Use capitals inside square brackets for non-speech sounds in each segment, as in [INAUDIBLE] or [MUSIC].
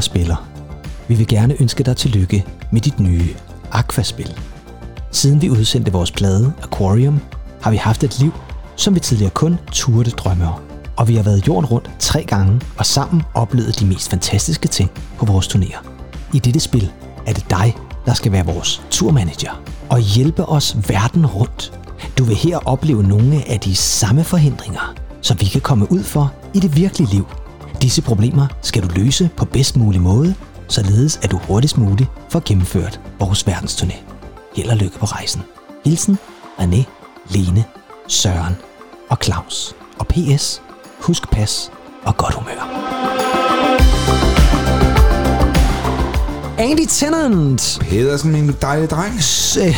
Kære spiller, vi vil gerne ønske dig tillykke med dit nye Aquaspil. Siden vi udsendte vores plade Aquarium, har vi haft et liv, som vi tidligere kun turde drømme om. Og vi har været jorden rundt tre gange og sammen oplevet de mest fantastiske ting på vores turnéer. I dette spil er det dig, der skal være vores turmanager og hjælpe os verden rundt. Du vil her opleve nogle af de samme forhindringer, som vi kan komme ud for i det virkelige liv. Disse problemer skal du løse på bedst mulig måde, således at du hurtigst muligt får gennemført vores verdensturné. Held og lykke på rejsen. Hilsen, René, Lene, Søren og Claus. Og PS, husk pas og godt humør. Andy Tennant. Pedersen, min dejlige dreng. Så,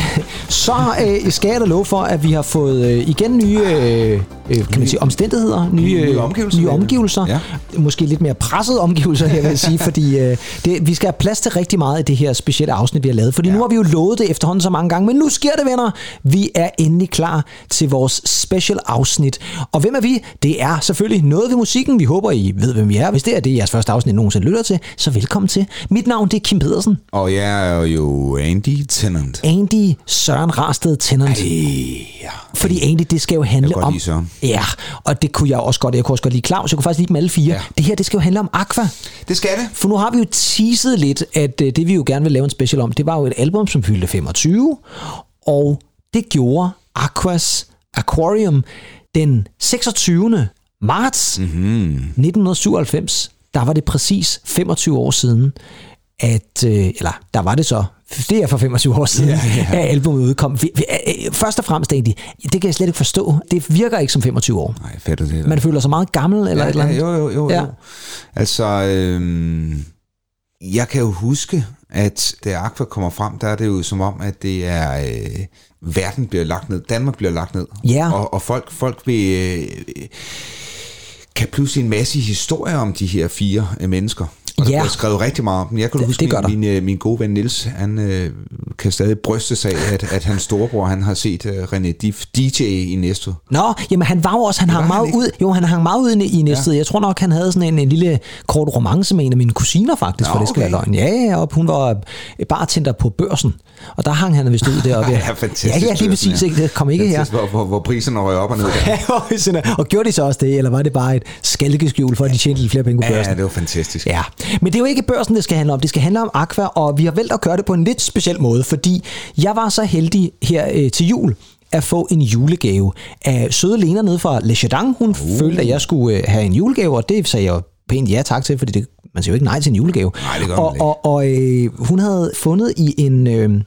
så øh, skal jeg da love for, at vi har fået øh, igen nye øh, øh, kan man sige, omstændigheder, nye, Nye øh, omgivelser, nye omgivelser. Ja. Måske lidt mere pressede omgivelser, her vil jeg sige, [LAUGHS] fordi øh, det, vi skal have plads til rigtig meget af det her specielle afsnit, vi har lavet. Fordi ja. nu har vi jo lovet det efterhånden så mange gange, men nu sker det, venner. Vi er endelig klar til vores special afsnit. Og hvem er vi? Det er selvfølgelig noget ved musikken. Vi håber, I ved, hvem vi er. Hvis det er det, jeres første afsnit nogensinde lytter til, så velkommen til. Mit navn det er Kim Pedersen. Og jeg er jo Andy Tennant. Andy Søren Rarsted Tennant. Ja. Fordi egentlig, det skal jo handle Jeg om... Søren. Ja, og det kunne jeg også godt. Jeg kunne også godt lide Claus. Jeg kunne faktisk lide dem alle fire. Ja. Det her, det skal jo handle om Aqua. Det skal det. For nu har vi jo teaset lidt, at øh, det vi jo gerne vil lave en special om, det var jo et album, som fyldte 25. Og det gjorde Aquas Aquarium den 26. marts mm-hmm. 1997. Der var det præcis 25 år siden, at, øh, eller der var det så, det er for 25 år siden, Ja, ja. [LAUGHS] at albumet udkom. Vi- vi- øh, Først og fremmest egentlig, det kan jeg slet ikke forstå. Det virker ikke som 25 år. Nej, fedt det. Man føler sig meget gammel eller ja, et eller andet. Ja, jo, jo, jo. Ja. ja. jo. Altså, øhm, jeg kan jo huske, at da Aqua kommer frem, der er det jo som om, at det er... Øh, verden bliver lagt ned, Danmark bliver lagt ned. Ja. Og, og folk, folk vil... Øh, kan pludselig en masse historier om de her fire øh, mennesker. Og der Ja. bliver skrevet rigtig meget om. Jeg kan Det- huske, det der. min, min, øh, min gode ven Nils, han øh, kan stadig bryste sig af, at, at hans storebror, han har set øh, René Diff DJ i Næstved. Nå, jamen han var jo også, han hang han meget ud, jo, han hang meget ud i- næstet. Ja. Jeg tror nok, han havde sådan en, en lille kort romance med en af mine kusiner faktisk, Nå, for det skal okay. være løgn. Ja, ja, og hun var bartender på børsen, og der hang han vist ud deroppe. [LAUGHS] Ja, fantastisk Ja, ja, lige præcis, ja. ikke? Det kom ikke her. Hvor, hvor, hvor priserne røg op og ned. Der. [LAUGHS] Ja, og gjorde de så også det, eller var det bare et skalkeskjul for, at de tjente lidt flere penge på børsen? Ja, det var fantastisk. Ja, men det er jo ikke børsen, det skal handle om. Det skal handle om Aqua, og vi har valgt at gøre det på en lidt speciel måde, fordi jeg var så heldig her øh, til jul at få en julegave af søde Lena nede fra Le Chardin. Hun uh. følte, at jeg skulle øh, have en julegave, og det sagde jeg pænt ja tak til, fordi det, man siger jo ikke nej til en julegave. Nej, det gør og, ikke. og, og øh, hun havde fundet i en... Øh,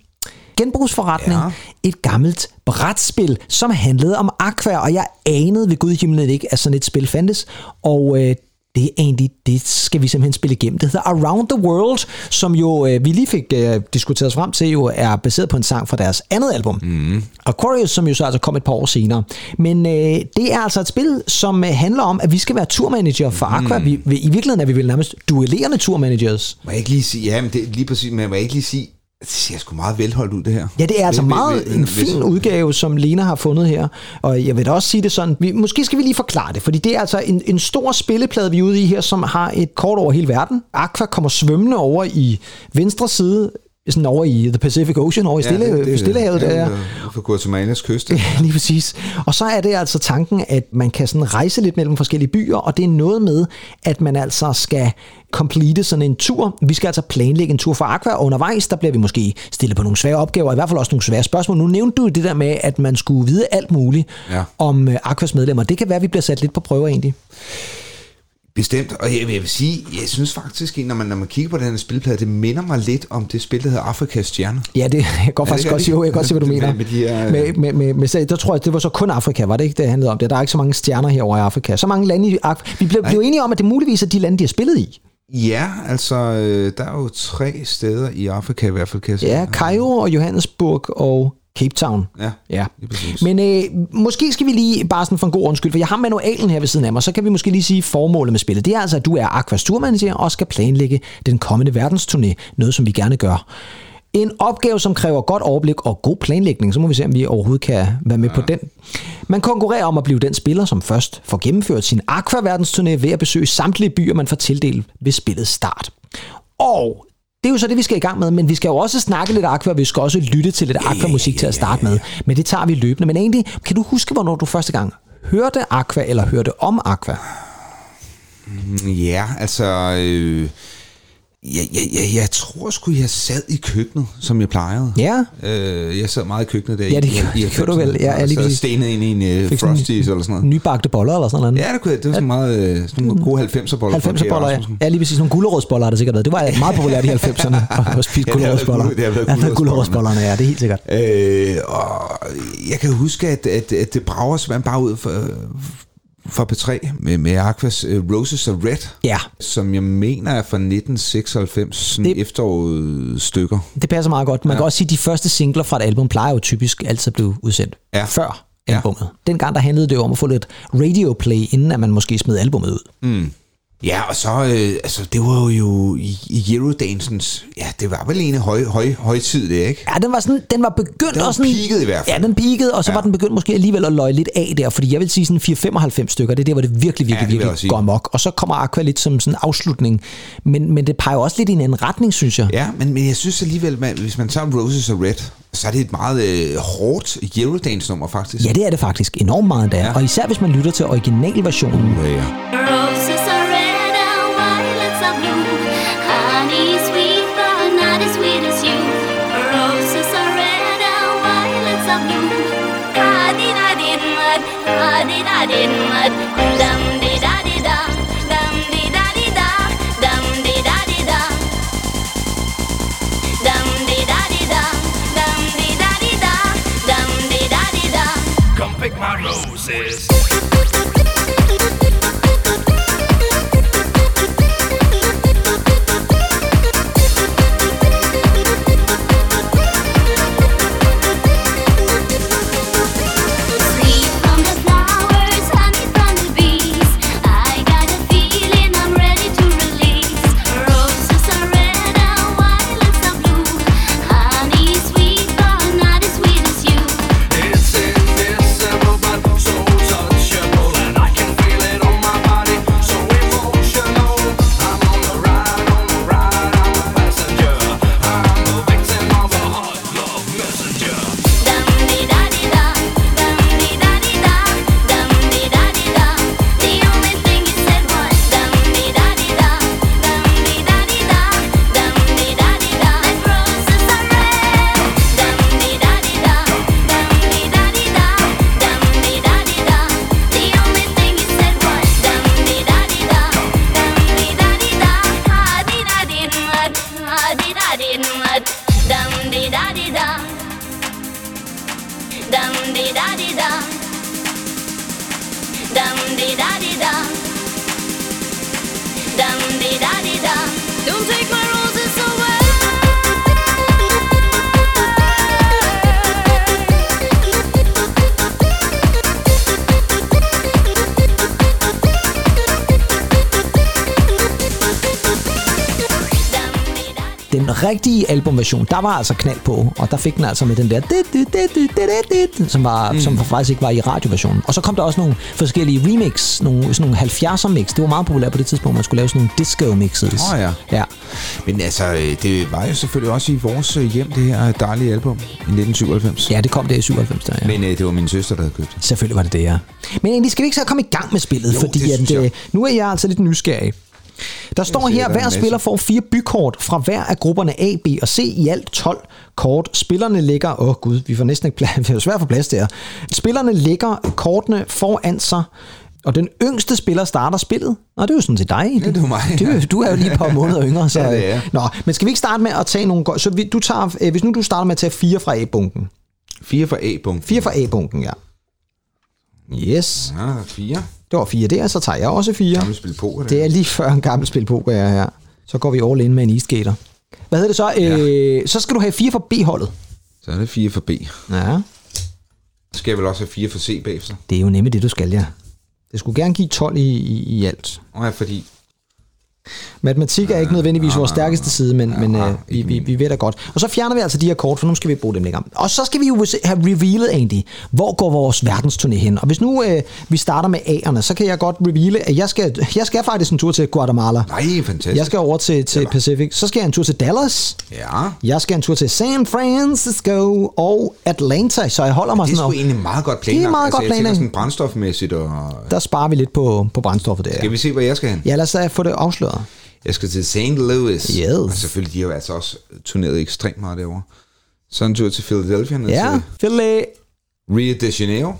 genbrugsforretning Ja. et gammelt brætspil, som handlede om Aqua, og jeg anede ved Gud i himlen ikke, at sådan et spil fandtes, og øh, det er egentlig, det skal vi simpelthen spille igennem. Det hedder Around the World, som jo øh, vi lige fik øh, diskuteret os frem til, jo er baseret på en sang fra deres andet album. Mm. Aquarius, som jo så altså kom et par år senere. Men øh, det er altså et spil, som øh, handler om, at vi skal være turmanager for Aqua. Mm. Vi, vi, I virkeligheden er vi vel nærmest duellerende turmanagers. Må jeg ikke lige sige, ja, men det lige præcis, men må jeg ikke lige sige, det ser sgu meget velholdt ud, det her. Ja, det er altså meget en fin udgave, som Lena har fundet her. Og jeg vil da også sige det sådan, vi, måske skal vi lige forklare det, fordi det er altså en, en stor spilleplade, vi er ude i her, som har et kort over hele verden. Aqua kommer svømmende over i venstre side, sådan over i The Pacific Ocean, over i Stille, det- det- Stillehavet. ja, der er. det er For Guatemalas kyst. Ja, [LAUGHS] lige præcis. Og så er det altså tanken, at man kan sådan rejse lidt mellem forskellige byer, og det er noget med, at man altså skal complete sådan en tur. Vi skal altså planlægge en tur for Aqua, og undervejs, der bliver vi måske stillet på nogle svære opgaver, i hvert fald også nogle svære spørgsmål. Nu nævnte du det der med, at man skulle vide alt muligt Ja. om øh, Aquas medlemmer. Det kan være, at vi bliver sat lidt på prøver egentlig. Bestemt, og jeg vil, jeg vil sige, jeg synes faktisk, når man, når man kigger på den her spilplade, det minder mig lidt om det spil, der hedder Afrikas Stjerne. Ja, det, jeg det faktisk godt sige, jo, jeg kan godt se, hvad du [LAUGHS] mener. med de her, øh, med, med, med, med, der tror jeg, det var så kun Afrika, var det ikke, det handlede om det? Der er ikke så mange stjerner herovre i Afrika. Så mange lande i Afrika. Vi blev, blev enige om, at det muligvis er de lande, de har spillet i. Ja, altså, øh, der er jo tre steder i Afrika i hvert fald, kan jeg sige. Ja, Cairo og Johannesburg og Cape Town. Ja, Ja. Men øh, måske skal vi lige, bare sådan for en god undskyld, for jeg har manualen her ved siden af mig, så kan vi måske lige sige formålet med spillet. Det er altså, at du er Aquas turmanager og skal planlægge den kommende verdensturné, noget som vi gerne gør. En opgave, som kræver godt overblik og god planlægning, så må vi se, om vi overhovedet kan være med ja. på den. Man konkurrerer om at blive den spiller, som først får gennemført sin Aqua-verdensturné ved at besøge samtlige byer, man får tildelt ved spillets start. Og det er jo så det, vi skal i gang med, men vi skal jo også snakke lidt aqua, og vi skal også lytte til lidt aqua-musik til at starte med. Men det tager vi løbende. Men egentlig, kan du huske, hvornår du første gang hørte aqua, eller hørte om aqua? Ja, altså... Øh jeg, jeg, jeg, jeg tror sgu, jeg sad i køkkenet, som jeg plejede. Ja. Øh, jeg sad meget i køkkenet der. Ja, det, i, i, det gjorde du vel. Ja, jeg lige stenet ind i en uh, Frosties eller sådan noget. Nybagte boller eller sådan noget. Ja, det, kunne, det var sådan meget uh, sådan nogle gode 90'er boller. 90'er boller, ja. ja. lige præcis. Nogle gulerodsboller har det sikkert været. Det var meget populært i 90'erne [LAUGHS] at spise gulerodsboller. Det har været gulerodsbollerne, ja, det er helt sikkert. Øh, og jeg kan huske, at, at, at det brager simpelthen bare ud for, fra P3 med, med Aquas uh, Roses of Red, ja. som jeg mener er fra 1996, sådan det, efteråret stykker. Det passer meget godt. Man ja. kan også sige, at de første singler fra et album plejer jo typisk altid at blive udsendt ja. før albumet. Ja. Dengang der handlede det jo om at få lidt radio play, inden at man måske smed albumet ud. Mm. Ja, og så, øh, altså, det var jo i, i Eurodancens, ja, det var vel en høj, høj, højtid, det, ikke? Ja, den var, sådan, den var begyndt den var og sådan... peaked i hvert fald. Ja, den peaked, og så ja. var den begyndt måske alligevel at løje lidt af der, fordi jeg vil sige sådan 495 stykker, det er der, hvor det virkelig, virkelig, ja, virkelig går amok. Og så kommer Aqua lidt som sådan en afslutning, men, men det peger også lidt i en anden retning, synes jeg. Ja, men, men jeg synes alligevel, man, hvis man tager Roses og Red, så er det et meget øh, hårdt Eurodance-nummer, faktisk. Ja, det er det faktisk. Enormt meget der. Ja. Og især hvis man lytter til originalversionen. Ja, ja. Roses pick my roses. Albumversion, der var altså knald på, og der fik den altså med den der, som, var, mm. som faktisk ikke var i radioversionen. Og så kom der også nogle forskellige remix, nogle, sådan nogle 70'er mix. Det var meget populært på det tidspunkt, man skulle lave sådan nogle disco mixes. Åh oh, ja. ja. Men altså, øh, det var jo selvfølgelig også i vores øh, hjem, det her dejlige album i 1997. Ja, det kom der i 97, der, ja. Men øh, det var min søster, der havde købt Selvfølgelig var det det, ja. Men egentlig skal vi ikke så komme i gang med spillet, jo, fordi at, øh, nu er jeg altså lidt nysgerrig. Der står her, at hver spiller får fire bykort fra hver af grupperne A, B og C. I alt 12 kort. Spillerne lægger... Åh oh, gud, vi får næsten ikke plads. [LAUGHS] Vi har svært for plads der. Spillerne lægger kortene foran sig og den yngste spiller starter spillet. Nå, det er jo sådan til dig. Ja, det er mig. Ja. Du, du er jo lige et par [LAUGHS] måneder yngre. Så, ja, det er. Nå, men skal vi ikke starte med at tage nogle... Så vi, du tager, øh, hvis nu du starter med at tage fire fra A-bunken. Fire fra A-bunken? Fire fra A-bunken, ja. Yes. Ja, fire. Det var fire der, så tager jeg også fire. Gammel spil poker. Det er lige før en gammel spil poker, jeg er her. Så går vi all in med en Eastgater. Hvad hedder det så? Ja. Øh, så skal du have fire for B-holdet. Så er det fire for B. Ja. Så skal jeg vel også have fire for C bagefter. Det er jo nemlig det, du skal, ja. Det skulle gerne give 12 i, i, i alt. Og ja, fordi Matematik er ikke nødvendigvis vores stærkeste side, men, men ja, øh, vi, vi, vi ved da godt. Og så fjerner vi altså de her kort, for nu skal vi bruge dem længere. Og så skal vi jo have revealet egentlig, hvor går vores verdensturné hen. Og hvis nu øh, vi starter med A'erne, så kan jeg godt reveale, at jeg skal, jeg skal faktisk en tur til Guatemala. Nej, fantastisk. Jeg skal over til, til Pacific. Så skal jeg en tur til Dallas. Ja, Jeg skal en tur til San Francisco og Atlanta, så jeg holder mig det er sådan sgu op. egentlig meget godt planlagt. Det er meget altså, godt planlagt. sådan brændstofmæssigt, og... Der sparer vi lidt på, på brændstoffet der. Skal vi se, hvor jeg skal hen? Ja, lad os da få det afsløret. Jeg skal til St. Louis. Yes. Og selvfølgelig, de har jo altså også turneret ekstremt meget derovre. Så en tur til Philadelphia, Ja, til Philly Rio de Janeiro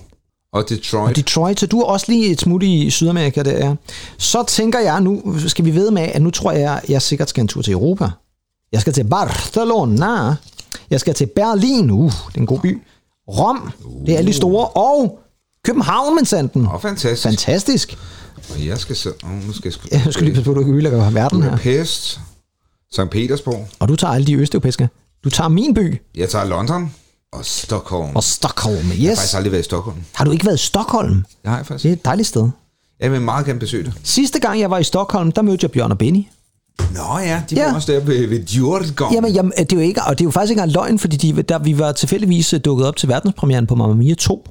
og Detroit. Detroit, så du er også lige et smut i Sydamerika der, ja. Så tænker jeg, nu skal vi ved med, at nu tror jeg, jeg sikkert skal en tur til Europa. Jeg skal til Barcelona. Jeg skal til Berlin. Uh, det er en god by. Rom. Det er alle de store. Og København, men sanden. Åh, fantastisk. Fantastisk. Og jeg skal så... Oh, nu skal jeg sgu... Jeg skal lige passe på, at du ikke ødelægger verden her. Budapest, St. Petersborg. Og du tager alle de østeuropæiske. Du tager min by Jeg tager London og Stockholm. og Stockholm. Jeg har Yes. faktisk aldrig været i Stockholm. Har du ikke været i Stockholm? Det har jeg faktisk. Det er et dejligt sted. Jeg vil meget gerne besøge det. Sidste gang, jeg var i Stockholm, der mødte jeg Bjørn og Benny. Nå ja, de Ja. var også der ved, ved Djurgården. Jamen, jamen, det er jo ikke, og det er jo faktisk ikke engang løgn, fordi de, der, vi var tilfældigvis øh, dukket op til verdenspremieren på Mamma Mia 2,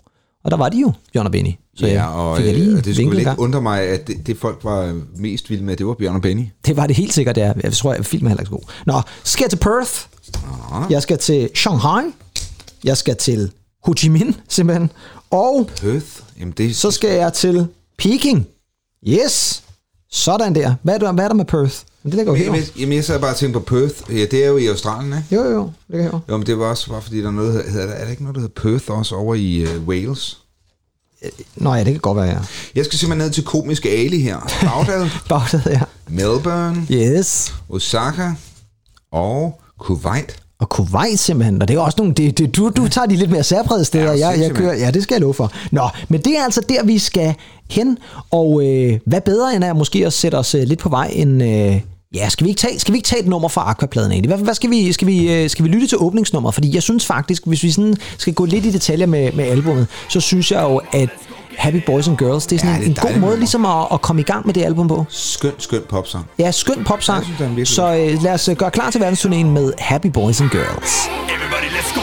og der var de jo, Bjørn og Benny. Så Ja, og, fik jeg lige øh, og det skulle ikke undre mig, at det, det folk var mest vilde med, det var Bjørn og Benny. Det var det helt sikkert, ja. Jeg tror, at filmen er heller ikke så god. Nå, skal jeg til Perth. Jeg skal til Shanghai. Jeg skal til Ho Chi Minh, simpelthen. Og Perth? Jamen det, så skal jeg til Peking. Yes! Sådan der. Hvad er der, hvad er der med Perth? Men Det ligger jo jeg- Jamen, jeg sad bare og tænkte på Perth. Ja, det er jo i Australien, ikke? Jo, jo, jo. Det ligger her. Jo, men det var også bare fordi, der er noget, der hedder, er der ikke noget, der hedder Perth også over i uh, Wales? Nå ja, det kan godt være, ja. Jeg skal simpelthen ned til komiske Ali her. Bagdad, [LAUGHS] Bagdad, ja. Melbourne, Yes. Osaka og Kuwait. Og Kuwait simpelthen, og det er også nogle, det, det, du, du tager de lidt mere særprægede steder, Ja, jeg, jeg kører, ja, det skal jeg love for. Nå, men det er altså der, vi skal hen, og øh, hvad bedre end at måske at sætte os øh, lidt på vej end, øh, ja, skal vi ikke tage, skal vi ikke tage et nummer fra Aquapladen egentlig? Hvad, hvad skal vi, skal vi, øh, skal vi lytte til åbningsnummer? Fordi jeg synes faktisk, hvis vi sådan skal gå lidt i detaljer med, med albumet, så synes jeg jo, at Happy Boys and Girls, det er sådan Ja, det er en god måde nummer. ligesom at, at komme i gang med det album på. Skøn, skøn popsang. Ja, skøn popsang. Jeg synes, så øh, lad os øh, gøre klar til verdensturnéen med Happy Boys and Girls. Everybody, let's go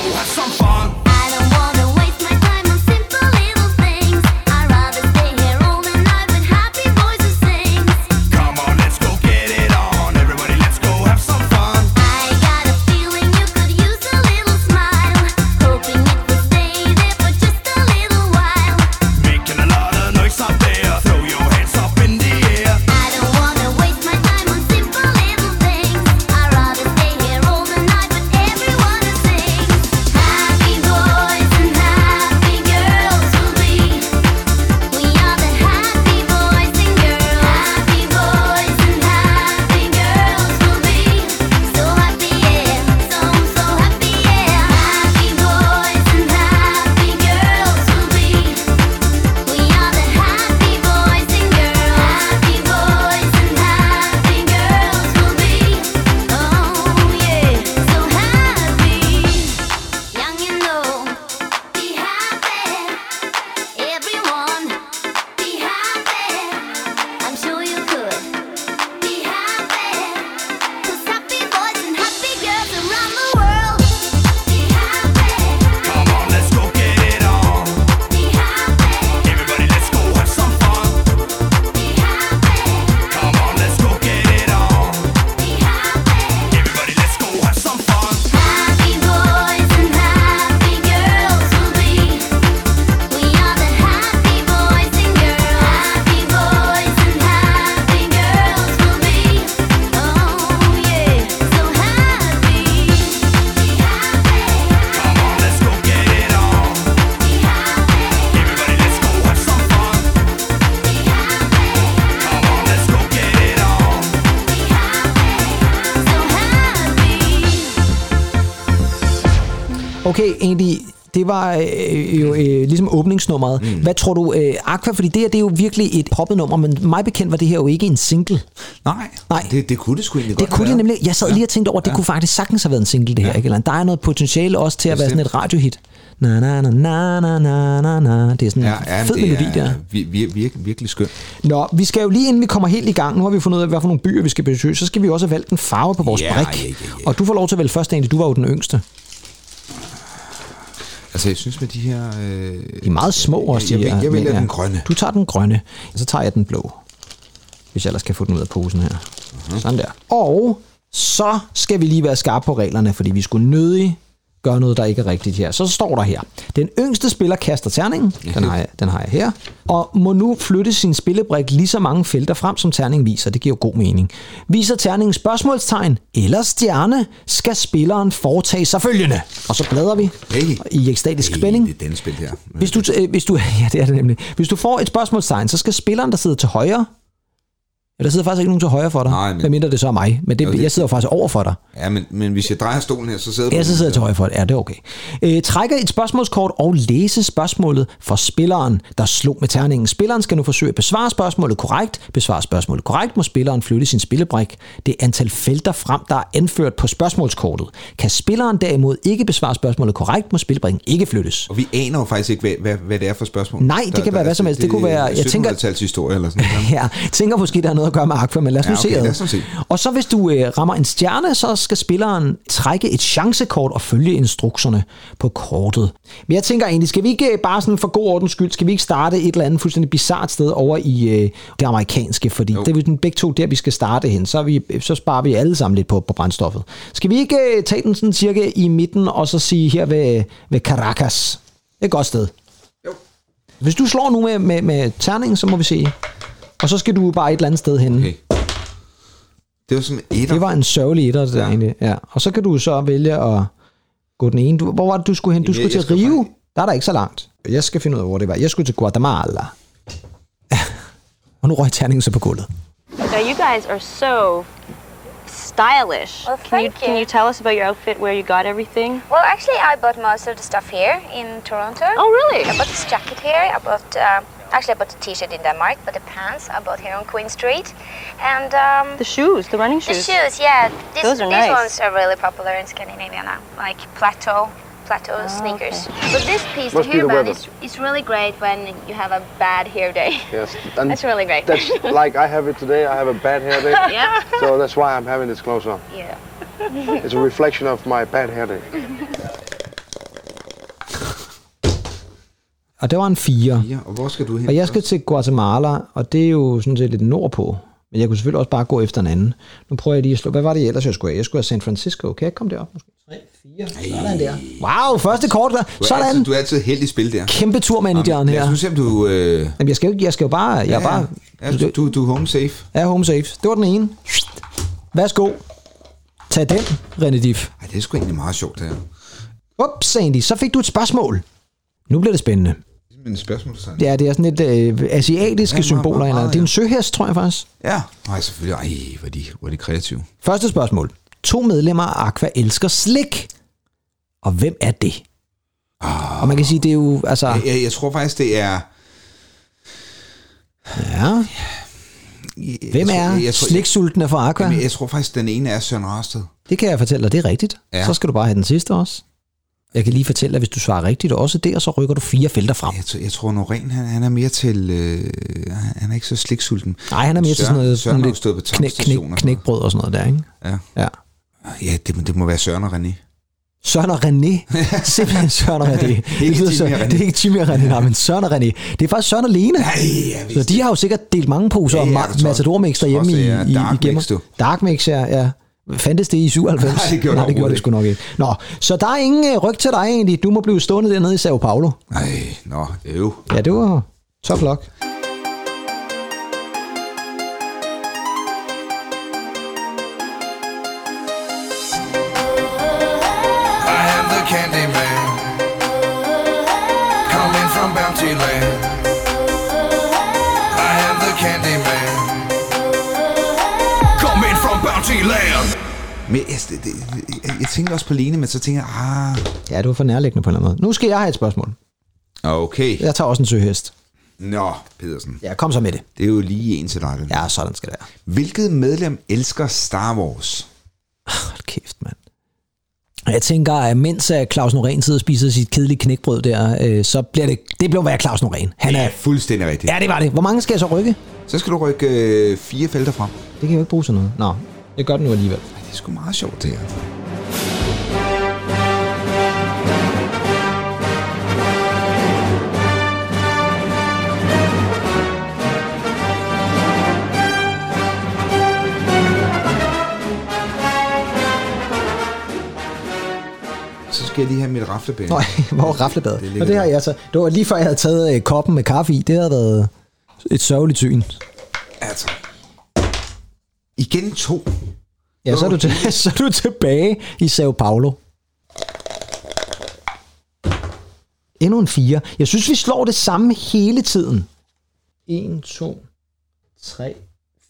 var øh, jo øh, ligesom åbningsnummeret. Mm. Hvad tror du, øh, Aqua, fordi det her det er jo virkelig et poppet nummer, men mig bekendt var det her jo ikke en single. Nej, Nej. Det, det kunne det sgu egentlig Det godt kunne det være. nemlig. Jeg sad lige og tænkte over, at det Ja. kunne faktisk sagtens have været en single, det her. Ikke? Eller, der er noget potentiale også til at være sådan et radiohit. Na, na, na, na, na, na, na. Det er sådan en Ja, ja, fed det melodi er der. vir, vir, vir, virkelig skønt. Nå, vi skal jo lige inden vi kommer helt i gang, nu har vi fundet ud af, hvad for nogle byer vi skal besøge, så skal vi også have valgt en farve på vores Ja, brik. ja, ja, ja. Og du får lov til at vælge først, egentlig. Du var jo den yngste. Altså, jeg synes med de her... Øh, De er meget små også. Jeg, jeg, her, jeg vælger den grønne. Du tager den grønne, og så tager jeg den blå. Hvis jeg ellers kan få den ud af posen her. Mhm. Sådan der. Og så skal vi lige være skarpe på reglerne, fordi vi skulle nødig gøre noget, der ikke er rigtigt her. Så står der her. Den yngste spiller kaster terningen. Den har jeg, den har jeg her. Og må nu flytte sin spillebrik lige så mange felter frem, som terningen viser. Det giver god mening. Viser terningen spørgsmålstegn eller stjerne, skal spilleren foretage sig følgende. Og så bladrer vi Hey. i ekstatisk Hey, spænding. Det er den spil her. Hvis du, øh, hvis du, [LAUGHS] ja, det er det nemlig. Hvis du får et spørgsmålstegn, så skal spilleren, der sidder til højre, ja, der sidder faktisk ikke nogen til højre for dig, Nej, men- medmindre det så er mig, men det, Okay. jeg sidder jo faktisk over for dig. Ja, men, men hvis jeg drejer stolen her, så sidder du... Ja, så sidder jeg til højre for dig. Ja, det er okay. Øh, trækker et spørgsmålskort og læse spørgsmålet for spilleren, der slog med terningen. Spilleren skal nu forsøge at besvare spørgsmålet korrekt. Besvare spørgsmålet korrekt, må spilleren flytte sin spillebrik. Det antal felter frem, der er anført på spørgsmålskortet. Kan spilleren derimod ikke besvare spørgsmålet korrekt, må spillebrikken ikke flyttes. Og vi aner jo faktisk ikke, hvad, hvad, hvad det er for spørgsmål. Nej, det kan være hvad som helst. Det kunne være- jeg tænker- 1700-tals historie eller sådan [LAUGHS] noget. Ja, tænker måske, der er noget at gøre med Aqua, men lad os Ja, nu okay, se. Og så hvis du øh, rammer en stjerne, så skal spilleren trække et chancekort og følge instrukserne på kortet. Men jeg tænker egentlig, skal vi ikke øh, bare sådan for god ordens skyld, skal vi ikke starte et eller andet fuldstændig bizart sted over i øh, det amerikanske, fordi Jo. det er jo den begge to der, vi skal starte hen. Så, vi, så sparer vi alle sammen lidt på, på brændstoffet. Skal vi ikke øh, tage den sådan cirka i midten, og så sige her ved, ved Caracas? Det er et godt sted. Jo. Hvis du slår nu med, med, med terningen, så må vi se. Og så skal du bare et eller andet sted hen. Okay. Det var som et Det var en sørgelig etter, det der Ja. egentlig. Ja. Og så kan du så vælge at gå den ene. Du, hvor var det, du skulle hen? Du Jamen, skulle jeg- til Rio. faktisk- Der er der ikke så langt. Jeg skal finde ud af, hvor det var. Jeg skulle til Guatemala. [LAUGHS] og nu røg terningen så på gulvet. Now you guys are so stylish. Well, can you thank can you. you tell us about your outfit, where you got everything? Well, actually, I bought most of the stuff here in Toronto. Oh, really? I bought this jacket here. I bought, um, actually, I bought the T-shirt in Denmark, but the pants I bought here on Queen Street. And um, The shoes, the running shoes. the shoes. shoes, yeah, this, Those are these nice. ones are really popular in Scandinavia now, like plateau, plateau sneakers. But this piece, Must the be the hairband, is, is really great when you have a bad hair day. Yes, and That's really great. That's [LAUGHS] like I have it today. I have a bad hair day, yeah, so that's why I'm having this clothes on. yeah. It's a reflection of my bad hair day. [LAUGHS] Og det var en fire. Ja, og hvor skal du hen? Og jeg skal til Guatemala, og det er jo sådan set lidt nordpå. Men jeg kunne selvfølgelig også bare gå efter en anden. Nu prøver jeg lige at slå. Hvad var det ellers, jeg skulle have? Jeg skulle have San Francisco. Kan jeg komme derop? Måske 3, 4. Sådan der. Wow, første kort der. Du er, Sådan. altid, du er altid helt i spil der. Kæmpe turmanageren her. nu se, om du... Øh, Jamen, jeg skal jo, ikke- jeg skal jo bare... Jeg er bare... ja, du, du, du er home safe. er home safe. Det var den ene. Værsgo. Tag den, René Diff. Ej, det er sgu egentlig meget sjovt, det her. Ups, Sandy, så fik du et spørgsmål. Nu bliver det spændende. Men spørgsmålstegn. Ja, det er sådan lidt øh, asiatiske Ja, symboler. meget, eller meget, Det er en søhest, tror jeg faktisk. Ja. Nej, selvfølgelig. Ej, hvor er de, hvor er de kreative. Første spørgsmål. To medlemmer af Aqua elsker slik. Og hvem er det? Og man kan sige, det er jo... Altså, Jeg, jeg, jeg tror faktisk, det er... ja. Jeg, Hvem jeg, er tror- jeg, tror- sliksultne for Aqua? Jeg, jeg tror faktisk, den ene er Søren Rasted. Det kan jeg fortælle dig, det er rigtigt. Ja. Så skal du bare have den sidste også. Jeg kan lige fortælle dig, hvis du svarer rigtigt også der, så rykker du fire felter frem. Jeg, tror- jeg tror, Norén, han, han er mere til... Øh, han er ikke så sliksulten. Nej, han er mere til Søren- sådan noget Søren sådan lidt stået på knæk, knæk, knækbrød og sådan noget der, ikke? Ja, Ja. ja det, det må være Søren og René. Søren og René. [LAUGHS] Simpelthen Søren og René. Det, Ikke lyder Jimmy så- og René. Det er ikke Jimmy og René, nej, men Søren og René. Det er faktisk Søren og Lene. Nej, jeg Så de har jo sikkert delt mange poser Ja, ja, ja, ja, det tror jeg. Matador Mix derhjemme i, ja, i, i gemmer. Dark Mix, ja. ja. Fandtes det i 97? Nej, det gjorde [LAUGHS] Nej, det gjorde det sgu nok ikke. Nå, så der er ingen uh, ryg til dig egentlig. Du må blive stående dernede i Sao Paulo. Nej, nå, øv. Ja, det var top luck. I Men jeg, det, det, jeg, jeg tænkte også på Lene, men så tænker jeg, ah, Ja, du er for nærliggende på en eller anden måde. Nu skal jeg have et spørgsmål. okay. Jeg tager også en søhest. Nå, Pedersen. Ja, kom så med det. Det er jo lige en til dig. den. Ja, sådan skal det være. Hvilket medlem elsker Star Wars? Hold kæft, mand. Jeg tænker, at mens øh, Claus Norén sidder og spiser sit kedelige knækbrød der, øh, så bliver det, det bliver være Claus Norén. Han Det er, er fuldstændig rigtigt. ja, det var det. Hvor mange skal jeg så rykke? Så skal du rykke øh, fire felter frem. Det kan jeg jo ikke bruge til noget. Nå, jeg gør det nu alligevel. Det er sgu meget sjovt, det her. Så skal jeg lige have mit raflebæn. Nå, [LAUGHS] hvor raflebadet? Det og det har jeg så. Det var lige før jeg havde taget øh, koppen med kaffe i. Det havde været et sørgeligt syn. Altså. Igen to. Ja, så er, du til, [LAUGHS] så er du tilbage i Sao Paulo. Endnu en fire. Jeg synes, vi slår det samme hele tiden. 1, 2, 3,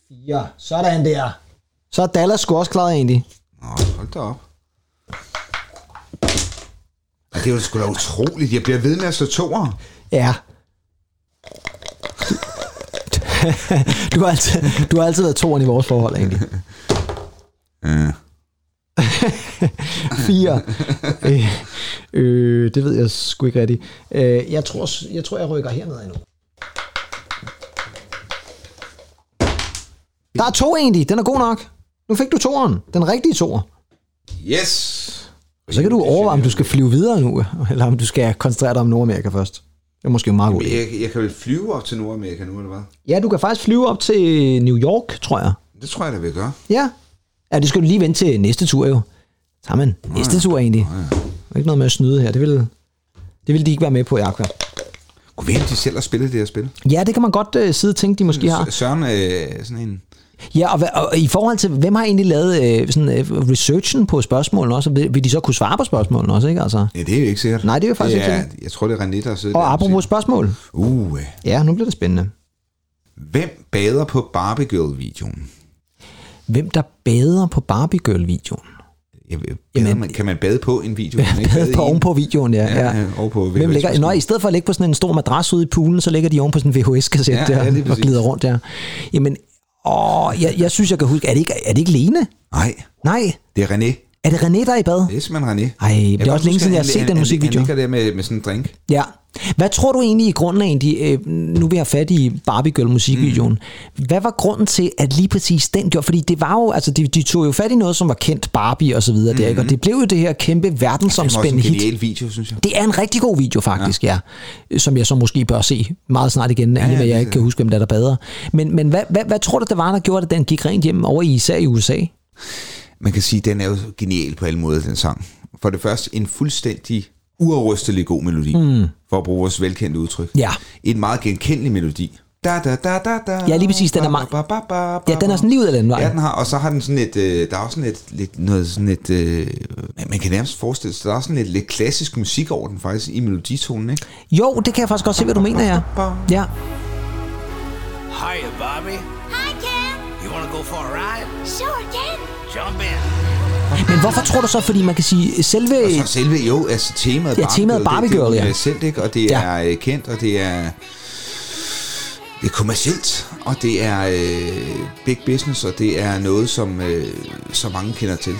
4. Sådan der. Så er Dallas sgu også klaret egentlig. Nå, hold da op. Det er jo sgu da utroligt. Jeg bliver ved med at slå toer. Ja. Du har altid, du har altid været toeren i vores forhold, egentlig. [LAUGHS] Ja. [LAUGHS] Fire. øh, øh, det ved jeg sgu ikke rigtigt. Øh, jeg, tror, jeg tror, jeg rykker herned endnu. Der er to egentlig. Den er god nok. Nu fik du toeren. Den rigtige toer. Yes. Så kan du overveje, om du skal flyve videre nu, eller om du skal koncentrere dig om Nordamerika først. Det er måske en meget god idé. Jeg, jeg kan vel flyve op til Nordamerika nu, eller hvad? Ja, du kan faktisk flyve op til New York, tror jeg. Det tror jeg, der vil gøre. Ja. Ja, det skal du lige vente til næste tur jo. Sammen. Næste tur egentlig. Der er ikke noget med at snyde her. Det vil, det vil de ikke være med på i Aqua. Kunne vi de selv har spillet det her spil? Ja, det kan man godt uh, sidde og tænke, de måske har. Søren øh, sådan en... Ja, og, hva- og i forhold til, hvem har egentlig lavet øh, sådan, øh, researchen på spørgsmålene også? Vil, vil de så kunne svare på spørgsmålene også, ikke? Altså, Ja, det er jo ikke sikkert. Nej, det er jo faktisk det ikke er, sikkert. Jeg tror, det er René, der har siddet og apropos spørgsmål. Uh, øh. Ja, nu bliver det spændende. Hvem bader på Barbie Girl-videoen? Hvem der bader på Barbie Girl-videoen? Ved- Jamen- bader man, kan man bade på en video? Kan man ikke Bade på ovenpå videoen, ja. Ja, ja. ovenpå Hvem ligger, nå, i stedet for at ligge på sådan en stor madras ude i poolen, så ligger de oven på sådan en VHS-kasset Ja, der, ja, og glider rundt der. Jamen, åh, jeg, jeg synes, jeg kan huske, er det ikke, er det ikke Lene? Nej, Nej, det er René. er det René, der er i bad? Det er simpelthen René. Ej, det er også længe siden, jeg har set den musikvideo. Han ligger der med, med sådan en drink. Ja. Hvad tror du egentlig i grunden egentlig, øh, nu vi har fat i Barbie Girl musikvideoen, mm. hvad var grunden til, at lige præcis den gjorde? Fordi det var jo, altså de, de tog jo fat i noget, som var kendt Barbie og så videre, mm. der, ikke? og det blev jo det her kæmpe Det var også verdensomspændende en hit. video, synes jeg. Det er en rigtig god video faktisk, ja. ja. Som jeg så måske bør se meget snart igen, ja, ja, jeg det- ikke kan huske, hvem der er der bedre. Men, men hvad, hvad, hvad tror du, det var, der gjorde, at den gik rent hjem over i især i USA? Man kan sige, at den er jo genial på alle måder, den sang. For det første, en fuldstændig uafrystelig god melodi, mm. for at bruge vores velkendte udtryk. Ja. En meget genkendelig melodi. Da, da, da, da, da, Ja, lige præcis, den er meget- ba, ba, ba, ba, Ja, den er sådan lige ud af den vej. Ja, den har, og så har den sådan et, øh, der er også sådan et, lidt, noget sådan et, øh, man kan nærmest forestille sig, der er også sådan lidt, lidt klassisk musik over den faktisk, i meloditonen, ikke? Jo, det kan jeg faktisk godt se, hvad du mener, ja. Ja, Hiya, Bobby. Hi, Ken. You want to go for a ride? Sure, Ken. Jump in. Men hvorfor tror du så, fordi man kan sige, selve... Og så selve, jo, altså temaet Ja, temaet Barbie Girl, det, det, er selv, ikke? Og det Ja. er øh, kendt, og det er, det er kommercielt, og det er øh, big business, og det er noget, som øh, så mange kender til.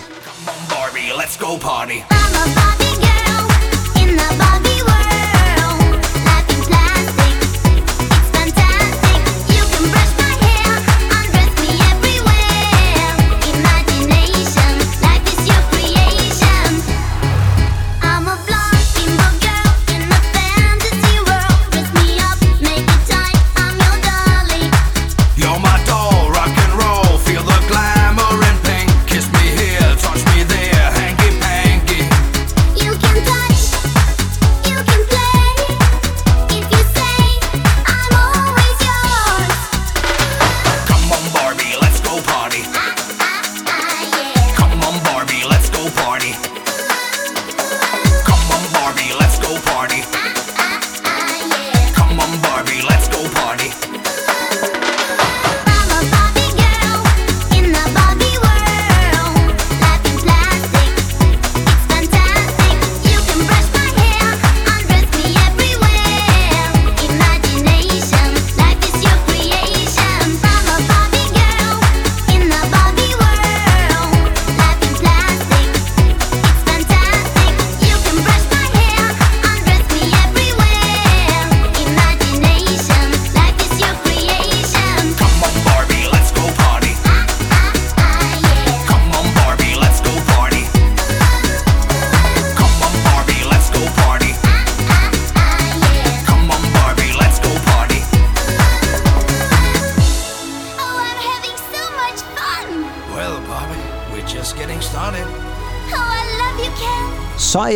Barbie, let's go party. I'm a Barbie girl in the Barbie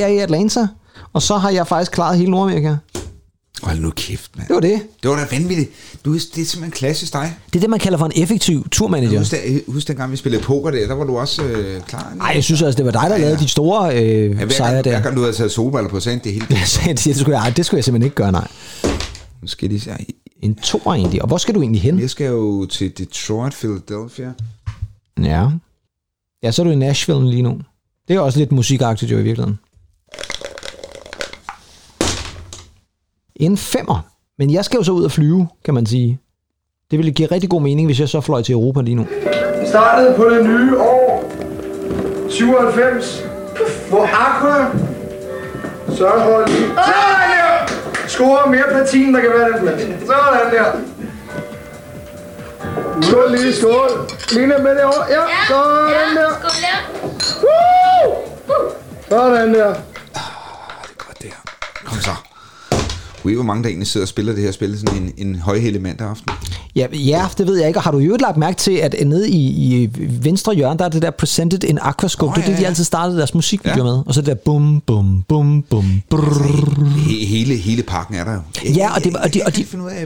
jeg i Atlanta, og så har jeg faktisk klaret hele Nordamerika. Hold nu kæft, mand. Det var det. Det var da vanvittigt. Du, det er simpelthen klassisk dig. Det er det, man kalder for en effektiv turmanager. Husk, da, husk dengang, vi spillede poker der, der var du også øh, klar. Nej, jeg synes altså, det var dig, der Ja, lavede ja. de store øh, Ja, hver, sejre gang, hver der. gang du havde taget solbriller på, så det hele. [LAUGHS] Det, skulle jeg, det skulle jeg simpelthen ikke gøre, nej. Nu skal de se. En toer egentlig. Og hvor skal du egentlig hen? Jeg skal jo til Detroit, Philadelphia. Ja. Ja, så er du i Nashville lige nu. Det er også lidt musikagtigt jo i virkeligheden. En femmer. Men jeg skal jo så ud og flyve, kan man sige. Det ville give rigtig god mening, hvis jeg så fløj til Europa lige nu. Startede på det nye år 97, hvor Aqua sørger for at lige... Sådan der! Score mere platin, der kan være den plads. Sådan der. Skål lige, skål. Lina med det over. Ja, sådan der. Woo! Sådan der. Godt der. Kom så. Ved I, hvor mange der egentlig sidder og spiller det her spil sådan en, en højhældig mandag aften? Ja, ja, det ved jeg ikke. Og har du jo lagt mærke til, at nede i, i venstre hjørne, der er det der Presented in Aquascope. Åh, det er det, ja, de ja. altid startede deres musikvideo Ja. med. Og så det der bum, bum, bum, bum, brrr. Hele, hele pakken er der jo. Ja, og det og de- og de- finde ud af,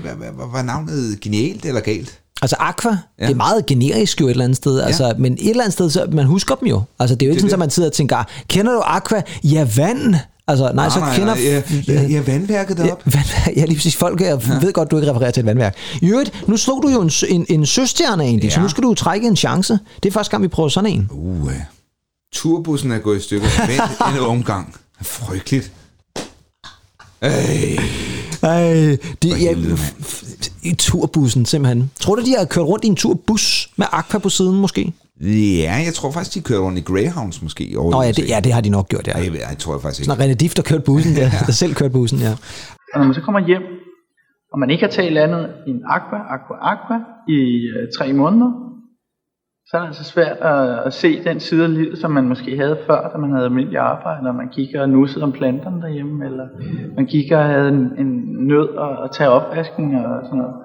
var navnet genialt eller galt? Altså Aqua, ja. Ja. det er meget generisk jo et eller andet sted, altså, men et eller andet sted, så man husker dem jo. Altså det er jo ikke Det sådan, at man sidder og tænker, kender du Aqua? Ja, vand. Altså, nej, så kender... ja, ja, ja, vandværket Ja, deroppe. vandværk. ja, lige præcis. Folk jeg ved godt, du ikke refererer til et vandværk. I øvrigt, nu slog du jo en, en, en søstjerne egentlig, ja. så Ja. nu skal du trække en chance. Det er første gang, vi prøver sådan en. Uh, ja. Turbussen er gået i stykker. Vent [LAUGHS] en omgang. Frygteligt. Ej, Ej, de, ja, i turbussen simpelthen. Tror du, de har kørt rundt i en turbus med Aqua på siden måske? Ja, jeg tror faktisk, de kører rundt i Greyhounds måske. Over Nå ja, det, ja, det har de nok gjort, ja. Ej, jeg, jeg tror jeg faktisk ikke. Når René Diff, der kørte bussen, der, [LAUGHS] der selv kørte bussen, ja. Og når man så kommer hjem, og man ikke har talt andet end aqua, aqua, aqua i øh, tre måneder, så er det altså svært at, at se den side af livet, som man måske havde før, da man havde almindelig arbejde, og man gik og nussede om planterne derhjemme, eller man gik og havde en, en nød at, at tage opvasken og sådan noget.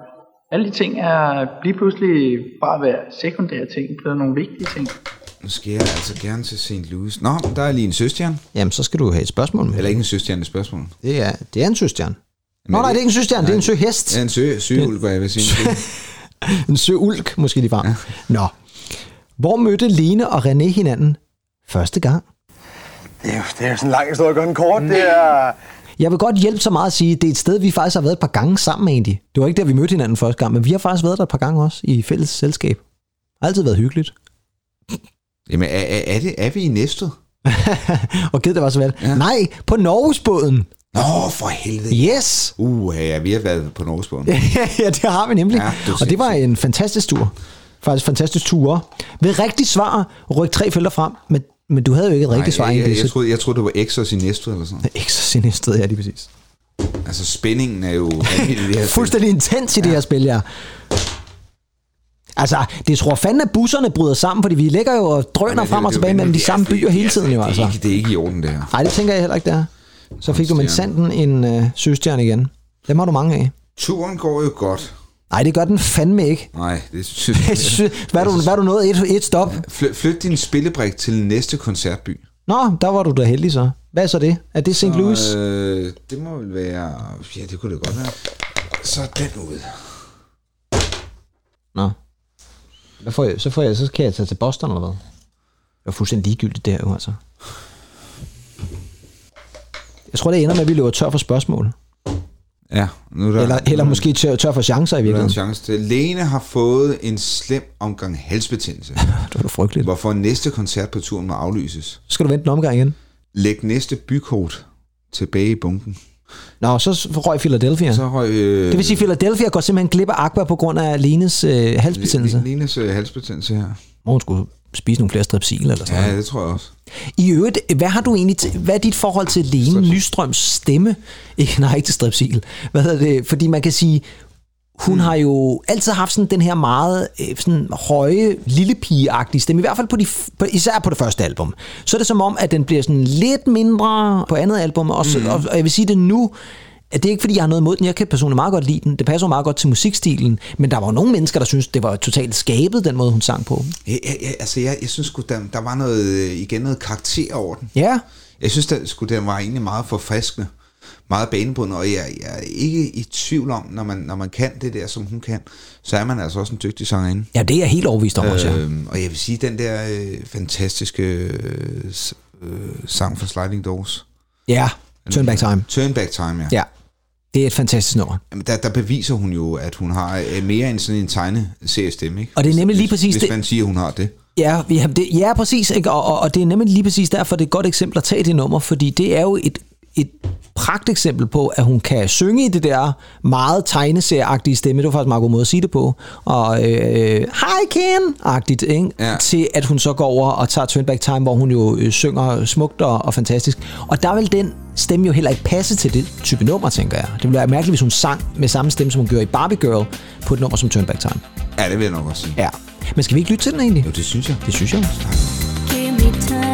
Alle de ting er lige pludselig bare være sekundære ting, blevet nogle vigtige ting. Nu skal jeg altså gerne til St. Louis. Nå, der er lige en søstjerne. Jamen, så skal du have et spørgsmål med. Eller ikke en søstjerne, et spørgsmål. Det er, det er en søstjerne. Nå er nej, det er ikke en søstjerne, det er en søhest. Ja, en sø, søulv, hvad jeg vil sige. [LAUGHS] En søulk, måske lige frem. Nå. Hvor mødte Lene og René hinanden første gang? Det er jo det er jo sådan en lang historie, gør den kort. Det er... Jeg vil godt hjælpe så meget at sige, at det er et sted, vi faktisk har været et par gange sammen egentlig. Det var ikke der, vi mødte hinanden første gang, men vi har faktisk været der et par gange også i fælles selskab. Det har altid været hyggeligt. Jamen, er, er, er, det, er vi i Næstved? [LAUGHS] Og givet det var så vel. Ja. Nej, på Norgesbåden. Nå, for helvede. Yes! Uh, ja, vi har været på Norgesbåden. [LAUGHS] ja, det har vi nemlig. Ja, det og det var en fantastisk tur. Faktisk fantastisk tur. Ved rigtigt svar, ryk tre felter frem, men, men du havde jo ikke et rigtigt svar jeg, jeg, jeg, så- troede, jeg troede, det var Exos i Næstved eller sådan noget. Ikke så sinistet, ja, lige præcis. Altså, spændingen er jo i det her. Fuldstændig intens i det her spil, ja. Altså, det tror fanden, at busserne bryder sammen, fordi vi ligger jo og drøner Men det- frem og tilbage mellem de samme byer hele tiden jo, det er altså. ikke- Det er ikke i orden, det her. Nej, det tænker jeg heller ikke, det er. Så fik du med sanden en øh, søstjerne igen. Dem har du mange af. Turen går jo godt. Nej, det gør den fandme ikke. Nej, det synes [LAUGHS] Jeg synes- hvad er du, hvad er du nået? Et, et stop? Fly, flyt din spillebrik til næste koncertby. Nå, der var du da heldig så. Hvad er så det? Er det St. Louis? Øh, det må vel være... Ja, det kunne det godt være. Så er den ud. Nå. Hvad får jeg, så, får jeg, så kan jeg tage til Boston eller hvad? Det er fuldstændig ligegyldigt det her jo, altså. Jeg tror, det ender med, at vi løber tør for spørgsmål. Ja, nu er der... Eller, eller måske tør, tør for chancer i er virkeligheden. chance til. Lene har fået en slem omgang halsbetændelse, [LAUGHS] Det var frygteligt. hvorfor næste koncert på turen må aflyses. Så skal du vente en omgang igen. Læg næste bykort tilbage i bunken. Nå, så røg Philadelphia. Så røg... Øh, Det vil sige, at Philadelphia går simpelthen glip af Aqua på grund af Lenes øh, halsbetændelse. Lenes øh, halsbetændelse her. Hvor hun skulle spise nogle flere strepsil eller sådan Ja, det tror jeg også. I øvrigt, hvad har du egentlig til, hvad er dit forhold til Lene Strepsil. Nystrøms stemme? [LAUGHS] Ikke, nej, ikke til strepsil. Hvad hedder det? Fordi man kan sige, hun Hmm. har jo altid haft sådan den her meget øh, sådan høje, lille pige stemme, i hvert fald på de, på, især på det første album. Så er det som om, at den bliver sådan lidt mindre på andet album, og, så, og, og jeg vil sige det nu, det er ikke fordi, jeg har noget imod den. Jeg kan personligt meget godt lide den. Det passer meget godt til musikstilen. Men der var jo nogle mennesker, der synes det var totalt skabet, den måde, hun sang på. Jeg, jeg, jeg, altså, jeg, jeg synes der, der var noget, øh, igen noget karakter over den. Ja, Jeg synes, at sgu, den var egentlig meget forfriskende, meget banebrydende, og jeg, jeg er ikke i tvivl om, når man, når man kan det der, som hun kan, så er man altså også en dygtig sangerinde. Ja, det er jeg helt overbevist om også, ja. Øhm, og jeg vil sige, den der øh, fantastiske øh, øh, sang fra Sliding Doors. Ja, Turn Back Time. Turn Back Time, ja. Ja, det er et fantastisk nummer. Jamen, Der, der beviser hun jo, at hun har øh, mere end sådan en tegneseriestemme, ikke? Og det er nemlig lige præcis hvis, det- Hvis man siger, hun har det. Ja, vi har, det, ja præcis. Ikke? Og, og, og det er nemlig lige præcis derfor, det er et godt eksempel at tage det nummer, fordi det er jo et pragteksempel på, at hun kan synge i det der meget tegneserieagtige stemme, det var faktisk en meget god måde at sige det på, og øh, hi Ken-agtigt, ikke? Ja. til at hun så går over og tager Turn Back Time, hvor hun jo øh, synger smukt og, og fantastisk. Og der vil den stemme jo heller ikke passe til det type nummer, tænker jeg. Det ville være mærkeligt, hvis hun sang med samme stemme, som hun gjorde i Barbie Girl, på et nummer som Turn Back Time. Ja, det vil jeg nok også sige. Ja. Men skal vi ikke lytte til den egentlig? Jo, det synes jeg. Det synes jeg. Give me time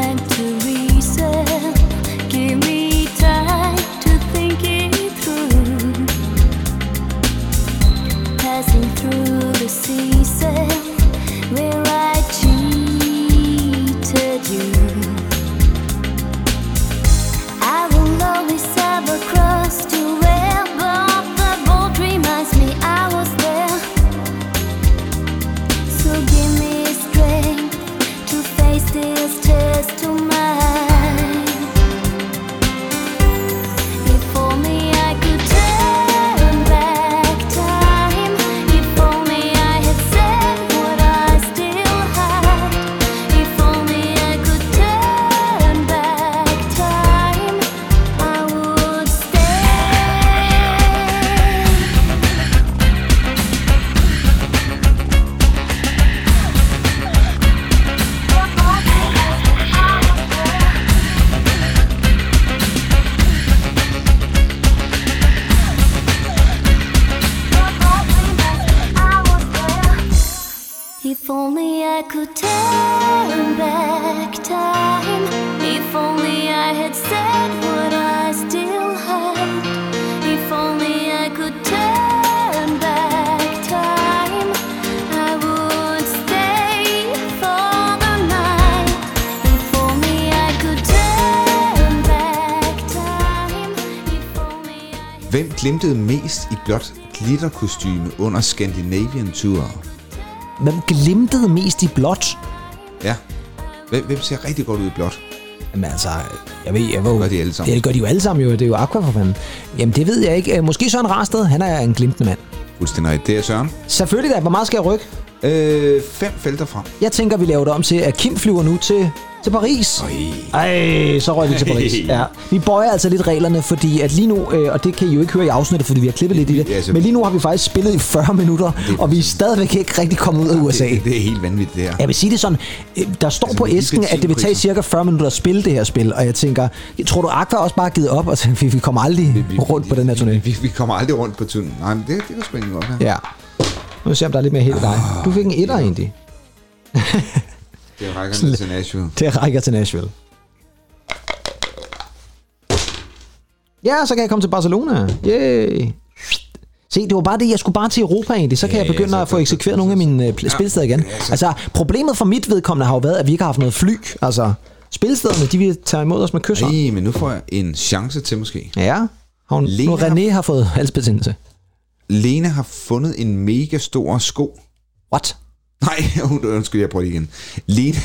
glimtede mest i blot glitterkostyme under Scandinavian Tour? Hvem glimtede mest i blåt? Ja. Hvem, hvem ser rigtig godt ud i blåt? Jamen altså, jeg ved, jeg ved, Gør de alle sammen? Det gør de jo alle sammen jo, det er jo Aqua for fanden. Jamen det ved jeg ikke. Øh, Måske Søren Rarsted, han er en glimtende mand. Fuldstændig. Det er Søren. Selvfølgelig da, hvor meget skal jeg rykke? Øh, fem felter frem. Jeg tænker, vi laver det om til, at Kim flyver nu til, til Paris. Ej, så røg vi til Paris. Ja. Vi bøjer altså lidt reglerne, fordi at lige nu, øh, og det kan I jo ikke høre i afsnittet, fordi vi har klippet lidt i Ja, det, men lige nu har vi faktisk spillet i 40 minutter, og vi er stadigvæk ikke rigtig kommet ud af USA. Det, det er helt vanvittigt, det her. Jeg vil sige det sådan, øh, der står Altså, på æsken, at det vil tage cirka 40 minutter at spille det her spil, og jeg tænker, tror du Aqua også bare givet op, og tænker, vi, vi kommer aldrig rundt på den her turné? Vi, vi kommer aldrig rundt på turen. Nej, men det, det er sgu egentlig godt her. Ja. Nu vil vi se, om der er lidt mere helt dig. Du fik en etter egentlig. [LAUGHS] Det rækker til Nashville. Det rækker til Nashville. Ja, så kan jeg komme til Barcelona. Yay. Se, det var bare det, jeg skulle bare til Europa egentlig. Så kan Ja, jeg begynde så- at få eksekveret nogle af mine øh, Ja, spilsteder igen. ja, så- Altså, problemet for mit vedkommende har jo været, at vi ikke har haft noget fly. Altså, spilstederne, de vil tage imod os med kysser. Ej, men nu får jeg en chance til måske. Ja. Har hun, Lena nu René har fået halsbetændelse. Lene har fundet en mega stor sko. What? Nej, [LAUGHS] und- undskyld, jeg prøver det igen. Lene,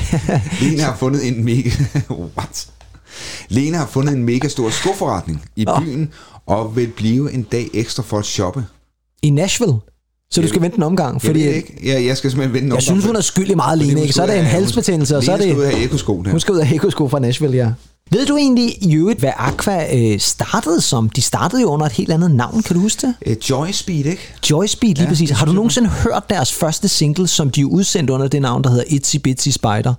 [LAUGHS] Lene har fundet en mega... [LAUGHS] What? Lene har fundet en mega stor skoforretning i byen, og vil blive en dag ekstra for at shoppe. I Nashville. Så du skal vente en omgang, Jeg fordi ved ikke. Jeg, jeg skal simpelthen vente jeg om- synes, hun er skyldig meget, Lene. Ikke? Så er det en halsbetændelse, og så er Lene det... skal ud af ekosko der. Hun skal ud af Hekosko fra Nashville, ja. Ved du egentlig i øvrigt, hvad Aqua øh, startede som? De startede jo under et helt andet navn, kan du huske det? Øh, Joy Speed, ikke? Joy Speed, lige Ja, præcis. Har du synes jeg nogensinde hørt deres første single, som de udsendte under det navn, der hedder Itsy Bitsy Spider?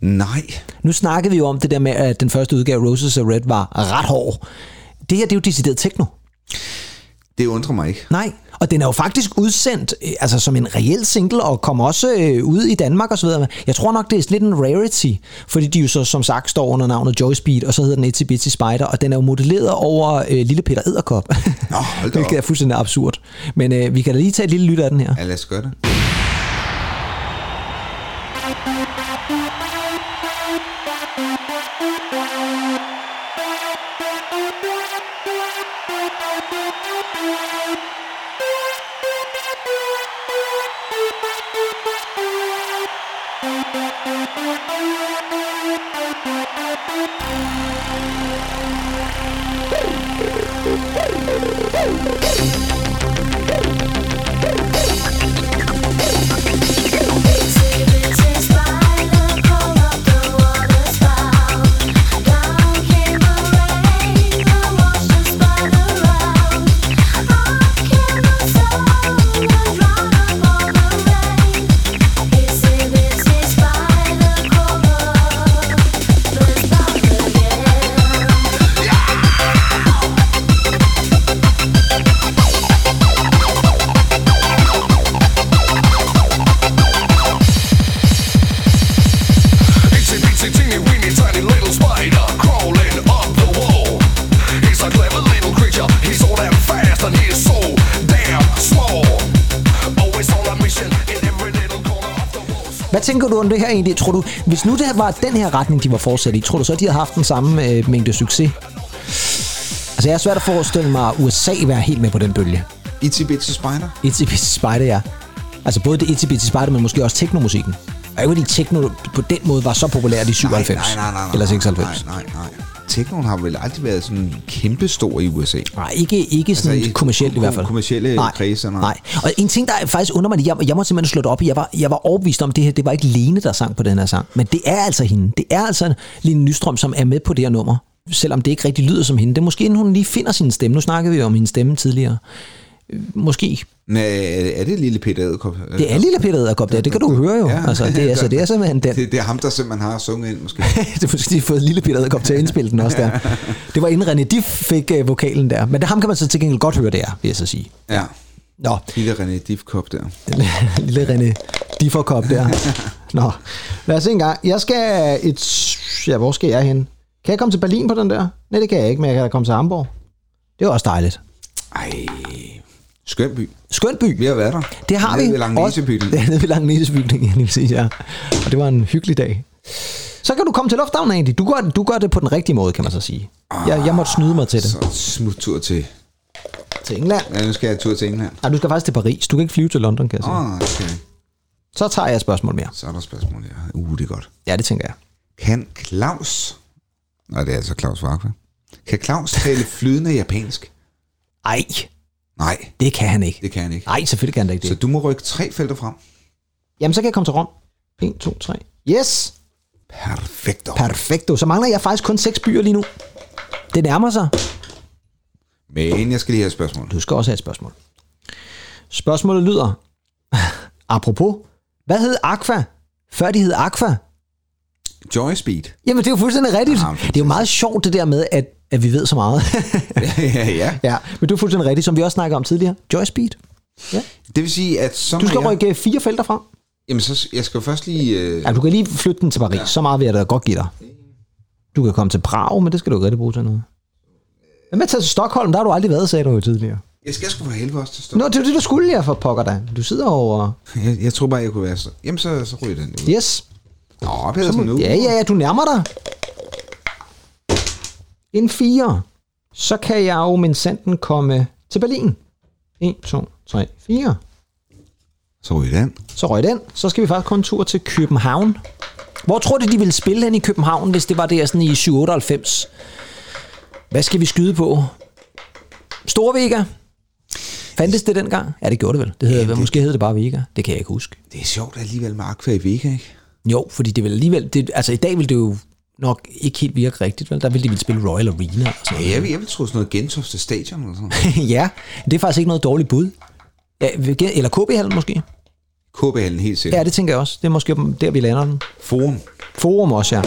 Nej. Nu snakkede vi jo om det der med, at den første udgave Roses of Red var ret hård. Det her, det er jo decideret techno. Det undrer mig ikke. Nej, og den er jo faktisk udsendt øh, altså som en reel single, og kommer også øh, ud i Danmark og så videre. Jeg tror nok, det er lidt en rarity, fordi de jo så som sagt står under navnet Joy Speed, og så hedder den Itsy Bitsy Spider, og den er jo modelleret over øh, Lille Peter Edderkop. Nå, hold da. [LAUGHS] Hvilket er fuldstændig absurd. Men øh, vi kan da lige tage et lille lyt af den her. Ja, lad os gøre det. Itsy Hvad tænker du om det her egentlig? Tror du, hvis nu det var den her retning, de var fortsat i, tror du så, at de havde haft den samme øh, mængde succes? Altså, jeg er svært at forestille mig USA være helt med på den bølge. Itsy Bitsy Spider? Itsy Bitsy Spider, ja. Altså både det Itsy Bitsy Spider, men måske også teknomusikken. Og ikke fordi techno på den måde var så populært i 97. Nej, nej, nej, nej, eller 96. Nej, nej, nej. Teknoen har vel aldrig været sådan kæmpestor i USA. Nej, ikke, ikke sådan Altså, altså, i kommercielt i hvert fald. kommercielle kredse, nej. nej. Og en ting, der faktisk under mig, jeg, jeg må simpelthen slå det op i, jeg var, jeg var overbevist om, det her, det var ikke Lene, der sang på den her sang. Men det er altså hende. Det er altså Line Nystrøm, som er med på det her nummer. Selvom det ikke rigtig lyder som hende. Det er måske, inden hun lige finder sin stemme. Nu snakkede vi jo om hendes stemme tidligere. Øh, Måske. Men er det lille Peter Edderkop? Det er lille Peter Edderkop der, det kan du høre jo. Altså, det, er, så det er simpelthen den. Det, det er ham, der simpelthen har sunget ind, måske. det er måske de har fået lille Peter Edderkop til at indspille den også der. Det var inden René Diff fik uh, vokalen der. Men det ham kan man så til gengæld godt høre det er, vil jeg så sige. Ja. Nå. Lille René Diffkop der. lille René Differkop der. Nå, lad os se en gang. Jeg skal et... Ja, hvor skal jeg hen? Kan jeg komme til Berlin på den der? Nej, det kan jeg ikke, men jeg kan komme til Hamburg. Det er også dejligt. Ej, skøn by. Skøn by. Vi har været der. Det har Nede vi. ved Langnesebygden. Det er nede ved Langnesebygden, lige præcis, ja. Og det var en hyggelig dag. Så kan du komme til lufthavnen, Andy. Du gør, du gør det på den rigtige måde, kan man så sige. Jeg, jeg måtte snyde mig til det. Så smuttur til... Til England. Ja, nu skal jeg tur til England. Nej, du skal faktisk til Paris. Du kan ikke flyve til London, kan jeg sige. Oh, okay. Så tager jeg et spørgsmål mere. Så er der spørgsmål her. Uh, det er godt. Ja, det tænker jeg. Kan Claus... Nej, det er altså Claus Varkve. Kan Claus tale [LAUGHS] flydende japansk? Ej, Nej, det kan han ikke. det kan han ikke. Nej, selvfølgelig kan han ikke Så det. du må rykke tre felter frem. Jamen, så kan jeg komme til Rom. 1, 2, 3. Yes! Perfekt. Perfekto. Så mangler jeg faktisk kun seks byer lige nu. Det nærmer sig. Men jeg skal lige have et spørgsmål. Du skal også have et spørgsmål. Spørgsmålet lyder, [LAUGHS] apropos, hvad hed Aqua, før de hed Aqua? Joy Speed. Jamen, det er jo fuldstændig rigtigt. Ah, det er jo meget sjovt det der med, at, at vi ved så meget. [LAUGHS] ja, ja. ja, men det er fuldstændig rigtigt, som vi også snakker om tidligere. Joy Speed. Ja. Det vil sige, at så Du skal jeg... rykke fire felter frem. Jamen, så jeg skal jo først lige... Øh... Ja, du kan lige flytte den til Paris. Så meget vil jeg da godt give dig. Du kan komme til Prag, men det skal du ikke rigtig bruge til noget. Hvad med at tage til Stockholm? Der har du aldrig været, sagde du jo tidligere. Jeg skal sgu for helvede også til Stockholm. Nå, det er det, du skulle jeg for pokker da. Du sidder over... Jeg, jeg tror bare, jeg kunne være så... Jamen, så, så ryger den ud. Yes. Nå, Pedersen, nu. ja, ja, ja, du nærmer dig. En 4. Så kan jeg jo min senden komme til Berlin. 1, 2, 3, 4. Så ryger den. Så røg den. Så skal vi faktisk kun en tur til København. Hvor tror du, de ville spille hen i København, hvis det var der sådan i 798? Hvad skal vi skyde på? Storvega? Fandtes det dengang? Ja, det gjorde det vel. Det hedder, ja, det... Måske hed det bare Vega. Det kan jeg ikke huske. Det er sjovt alligevel med Aqua i Vega, ikke? Jo, fordi det vil alligevel... Det, altså i dag vil det jo nok ikke helt virke rigtigt, vel? Der vil de ville spille Royal Arena og sådan Ja, jeg, vil, jeg vil tro sådan noget Gentofte Stadion eller sådan noget. noget. [LAUGHS] ja, det er faktisk ikke noget dårligt bud. Ja, eller KB-hallen måske? KB-hallen helt sikkert. Ja, det tænker jeg også. Det er måske der, vi lander den. Forum. Forum også, ja.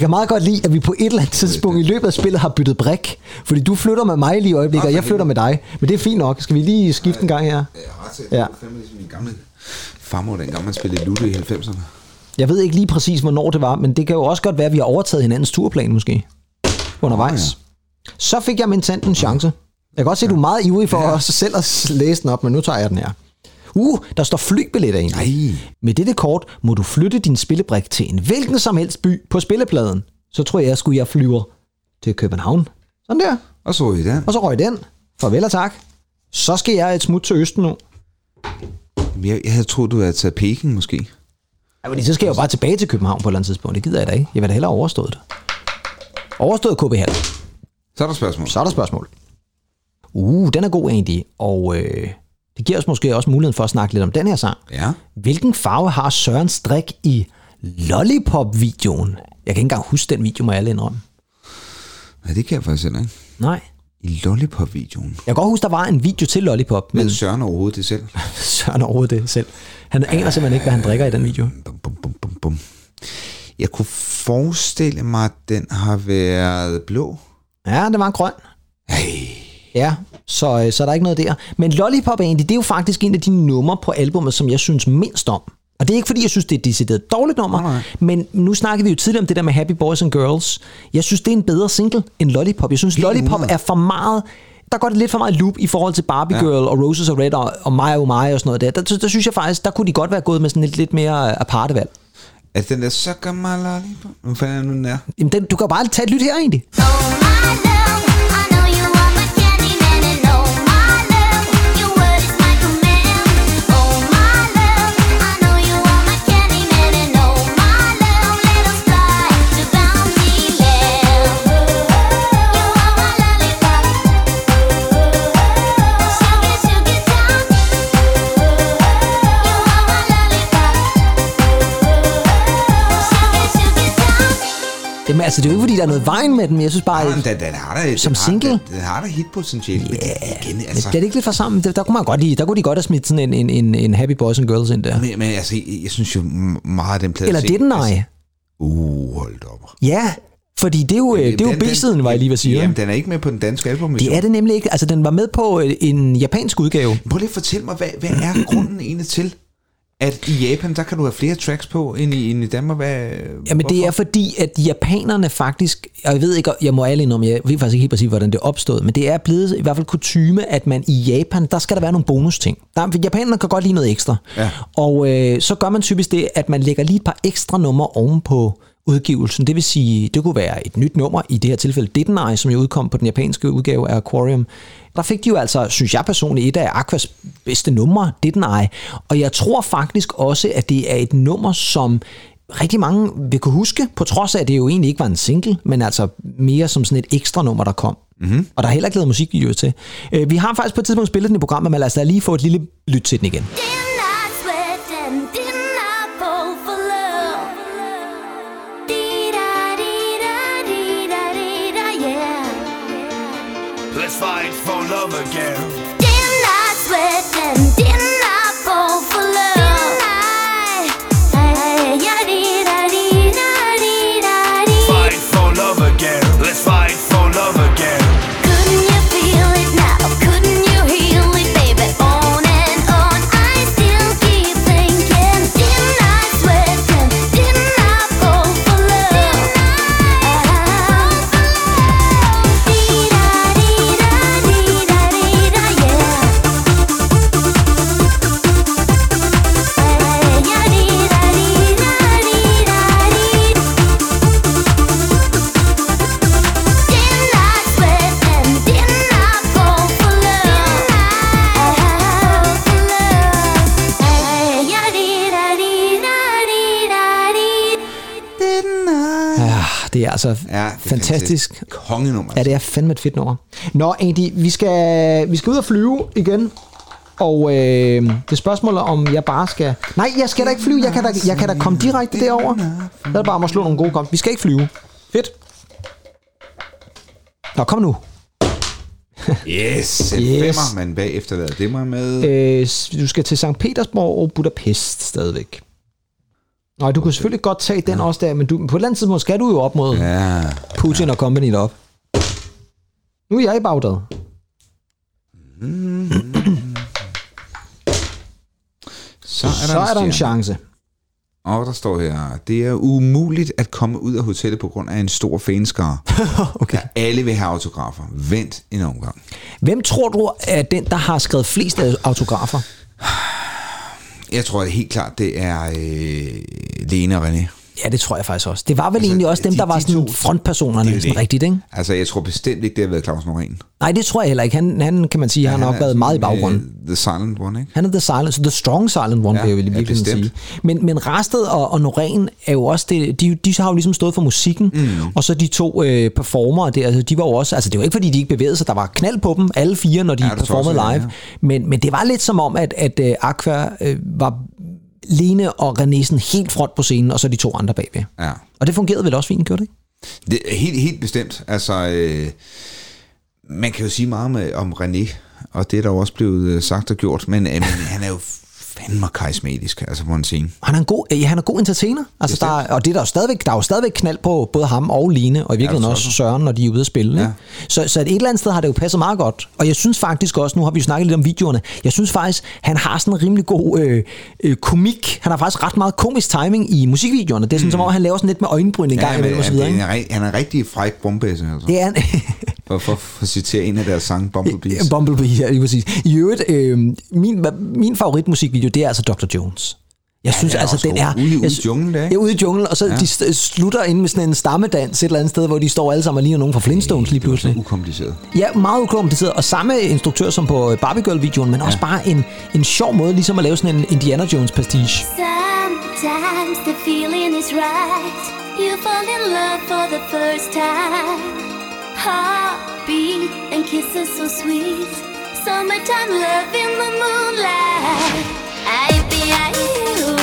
Jeg kan meget godt lide, at vi på et eller andet tidspunkt i løbet af spillet har byttet brik. Fordi du flytter med mig lige i øjeblikket, og jeg flytter med dig. Men det er fint nok. Skal vi lige skifte en gang her? Er. Ja. Ligesom min gamle farmor, dengang man spillede Ludo i 90'erne. Jeg ved ikke lige præcis, hvornår det var, men det kan jo også godt være, at vi har overtaget hinandens turplan måske. Undervejs. Så fik jeg min tand en chance. Jeg kan godt se, at du er meget ivrig for ja. også selv at læse den op, men nu tager jeg den her. Uh, der står flybilletter egentlig. Nej. Med dette kort må du flytte din spillebrik til en hvilken som helst by på spillepladen. Så tror jeg, skulle jeg flyver til København. Sådan der. Og så i den. Og så røg den. Farvel og tak. Så skal jeg et smut til Østen nu. Jeg, jeg havde troet, du havde taget Peking måske. Ja, fordi så skal jeg jo bare tilbage til København på et eller andet tidspunkt. Det gider jeg da ikke. Jeg vil da hellere overstået det. Overstået KB Hall. Så er der spørgsmål. Så er der spørgsmål. Uh, den er god egentlig. Og øh, det giver os måske også muligheden for at snakke lidt om den her sang. Ja. Hvilken farve har Søren Strik i Lollipop-videoen? Jeg kan ikke engang huske den video, må jeg alle indrømme. Nej, det kan jeg faktisk heller ikke. Nej. I Lollipop-videoen. Jeg kan godt huske, der var en video til Lollipop, men Men Søren overhovedet det selv. [LAUGHS] Søren overhovedet det selv. Han aner simpelthen ikke, hvad han drikker i den video. Bum, bum, bum, bum, bum. Jeg kunne forestille mig, at den har været blå. Ja, det var en grøn. Hey. Ja, så, øh, så er der ikke noget der. Men Lollipop egentlig, det er jo faktisk en af de numre på albumet, som jeg synes mindst om. Og det er ikke fordi, jeg synes, det er et decideret dårligt nummer, Nej, men nu snakkede vi jo tidligere om det der med Happy Boys and Girls. Jeg synes, det er en bedre single end Lollipop. Jeg synes, Helt Lollipop 100. er for meget... Der går det lidt for meget loop i forhold til Barbie Ja. Girl og Roses are Red og, og My Oh My og sådan noget der. Der, der. der synes jeg faktisk, der kunne de godt være gået med sådan et lidt mere aparte valg. Er det den der Sucker My Lollipop? Hvad fanden er nu den er? Jamen, den, du kan jo bare tage et lyt her egentlig. Oh Jamen, altså, det er jo ikke, fordi der er noget vejen med den, men jeg synes bare... Ja, men den, den har da, Som den har, single? Den, den har da hitpotentiale. Men det, igen, Altså. altså, Bliver det ikke lidt for sammen? Der, der, kunne man godt lide, der kunne de godt have smidt sådan en, en, en, en Happy Boys and Girls ind der. men, men altså, jeg, jeg synes jo meget af den plade... Eller det den altså, ej. Uh, hold op. Ja, fordi det er jo, øh, det er jo Den- den- B-siden, var jeg lige ved at sige. Jamen, den er ikke med på den danske album. Det er det nemlig ikke. Altså, den var med på øh, en japansk udgave. Prøv lige at fortælle mig, hvad, hvad er grunden egentlig til, at i Japan, der kan du have flere tracks på, end i, end i Danmark? Hvad, Jamen, det er fordi, at japanerne faktisk, og jeg ved ikke, jeg må alle indrømme, jeg ved faktisk ikke helt præcis, hvordan det opstod, men det er blevet i hvert fald kutyme, at man i Japan, der skal der være nogle bonusting. Der, japanerne kan godt lide noget ekstra. Ja. Og øh, så gør man typisk det, at man lægger lige et par ekstra numre oven på udgivelsen. Det vil sige, det kunne være et nyt nummer, i det her tilfælde Didn't I, som jo udkom på den japanske udgave af Aquarium. Der fik de jo altså, synes jeg personligt, et af Aquas bedste numre, Didn't I. Og jeg tror faktisk også, at det er et nummer, som rigtig mange vil kunne huske, på trods af, at det jo egentlig ikke var en single, men altså mere som sådan et ekstra nummer, der kom. Mm-hmm. Og der er heller ikke lavet musikvideoer til. Øh, Vi har faktisk på et tidspunkt spillet den i programmet, men lad os da lige få et lille lyt til den igen. Didn't love again. Det er altså Ja, det er fantastisk. Kongenummer. Ja, det er fandme et fedt nummer. Nå, Andy, vi skal, vi skal ud og flyve igen. Og øh, det er spørgsmålet, om jeg bare skal... Nej, jeg skal da ikke flyve. Jeg kan da, jeg kan da komme direkte derover. Det er bare om at slå nogle gode kom. Vi skal ikke flyve. Fedt. Nå, kom nu. Yes, en Yes. femmer, man bagefter lader det mig med. Øh, du skal til St. Petersborg og Budapest stadigvæk. Nej, du kan selvfølgelig godt tage den også der, men du, på et eller andet tidspunkt skal du jo op mod Ja. Putin og company op. Nu er jeg i Bagdad. [CLEARS THROAT] Så er der, Så er der en chance. Og der står her, det er umuligt at komme ud af hotellet på grund af en stor fanskare. [LAUGHS] okay. Der alle vil have autografer. Vent en omgang. Hvem tror du er den, der har skrevet flest af autografer? [SIGHS] Jeg tror helt klart, det er øh, Lene og René. Ja, det tror jeg faktisk også. Det var vel Altså, egentlig også dem, de- der var de sådan to- frontpersonerne, Det sådan rigtigt, ikke? Altså, jeg tror bestemt ikke, det har været Claus Norén. Nej, det tror jeg heller ikke. Han, han kan man sige, ja, han har nok været meget i baggrunden. Uh, the Silent One, ikke? Han er the silent, the strong silent one, Ja, ja, vil jeg ja, virkelig bestemt. sige. Men, men Rasted og, og Norén er jo også det, de, de har jo ligesom stået for musikken, mm. og så de to øh, performere der, altså, de var jo også, altså det var ikke fordi, de ikke bevægede sig, der var knald på dem, alle fire, når de Ja, ja, performede også, ja, live. Men, men det var lidt som om, at, at øh, Aqua øh, var Lene og René sådan helt front på scenen, og så de to andre bagved. Ja. Og det fungerede vel også fint, gjorde det ikke? Det helt, helt bestemt. Altså, øh, man kan jo sige meget med, om René, og det er der jo også blevet øh, sagt og gjort, men, øh, men han er jo fandme karismatisk, altså på en scene. Han er en god, ja, han er god entertainer. Altså, der, er- og det er der, jo stadigvæk, der er jo stadigvæk knald på både ham og Line, og i virkeligheden Ja, ja, det også Søren, når de er ude at spille. Ja. Ja. Så, så et eller andet sted har det jo passet meget godt. Og jeg synes faktisk også, nu har vi jo snakket lidt om videoerne, jeg synes faktisk, han har sådan en rimelig god øh, øh, komik. Han har faktisk ret meget komisk timing i musikvideoerne. Det er sådan, mm. som om han laver sådan lidt med øjenbryn en gang imellem og så videre. han, ikke? er, han er rigtig fræk bombæsse, altså. Det er [LAUGHS] For, for, for at citere en af deres sange, Bumblebees. Bumblebee, ja, lige præcis. I øvrigt, øh, min, min favoritmusikvideo, det er altså Dr. Jones. Jeg synes er altså, den er... Ude i- ude i junglen der, ikke? Ja, ude i junglen, og så ja. Ja. de slutter ind med sådan en stammedans et eller andet sted, hvor de står alle sammen og ligner nogen fra Flintstones lige Det var så pludselig. ukompliceret. Ja, meget ukompliceret. Og samme instruktør som på øh, Barbie Girl-videoen, men også bare en, en sjov måde ligesom at lave sådan en Indiana Jones pastiche. Sometimes the feeling is right. You fall in love for the first time. Heartbeat and kisses so sweet. Summertime love in the moonlight. I be I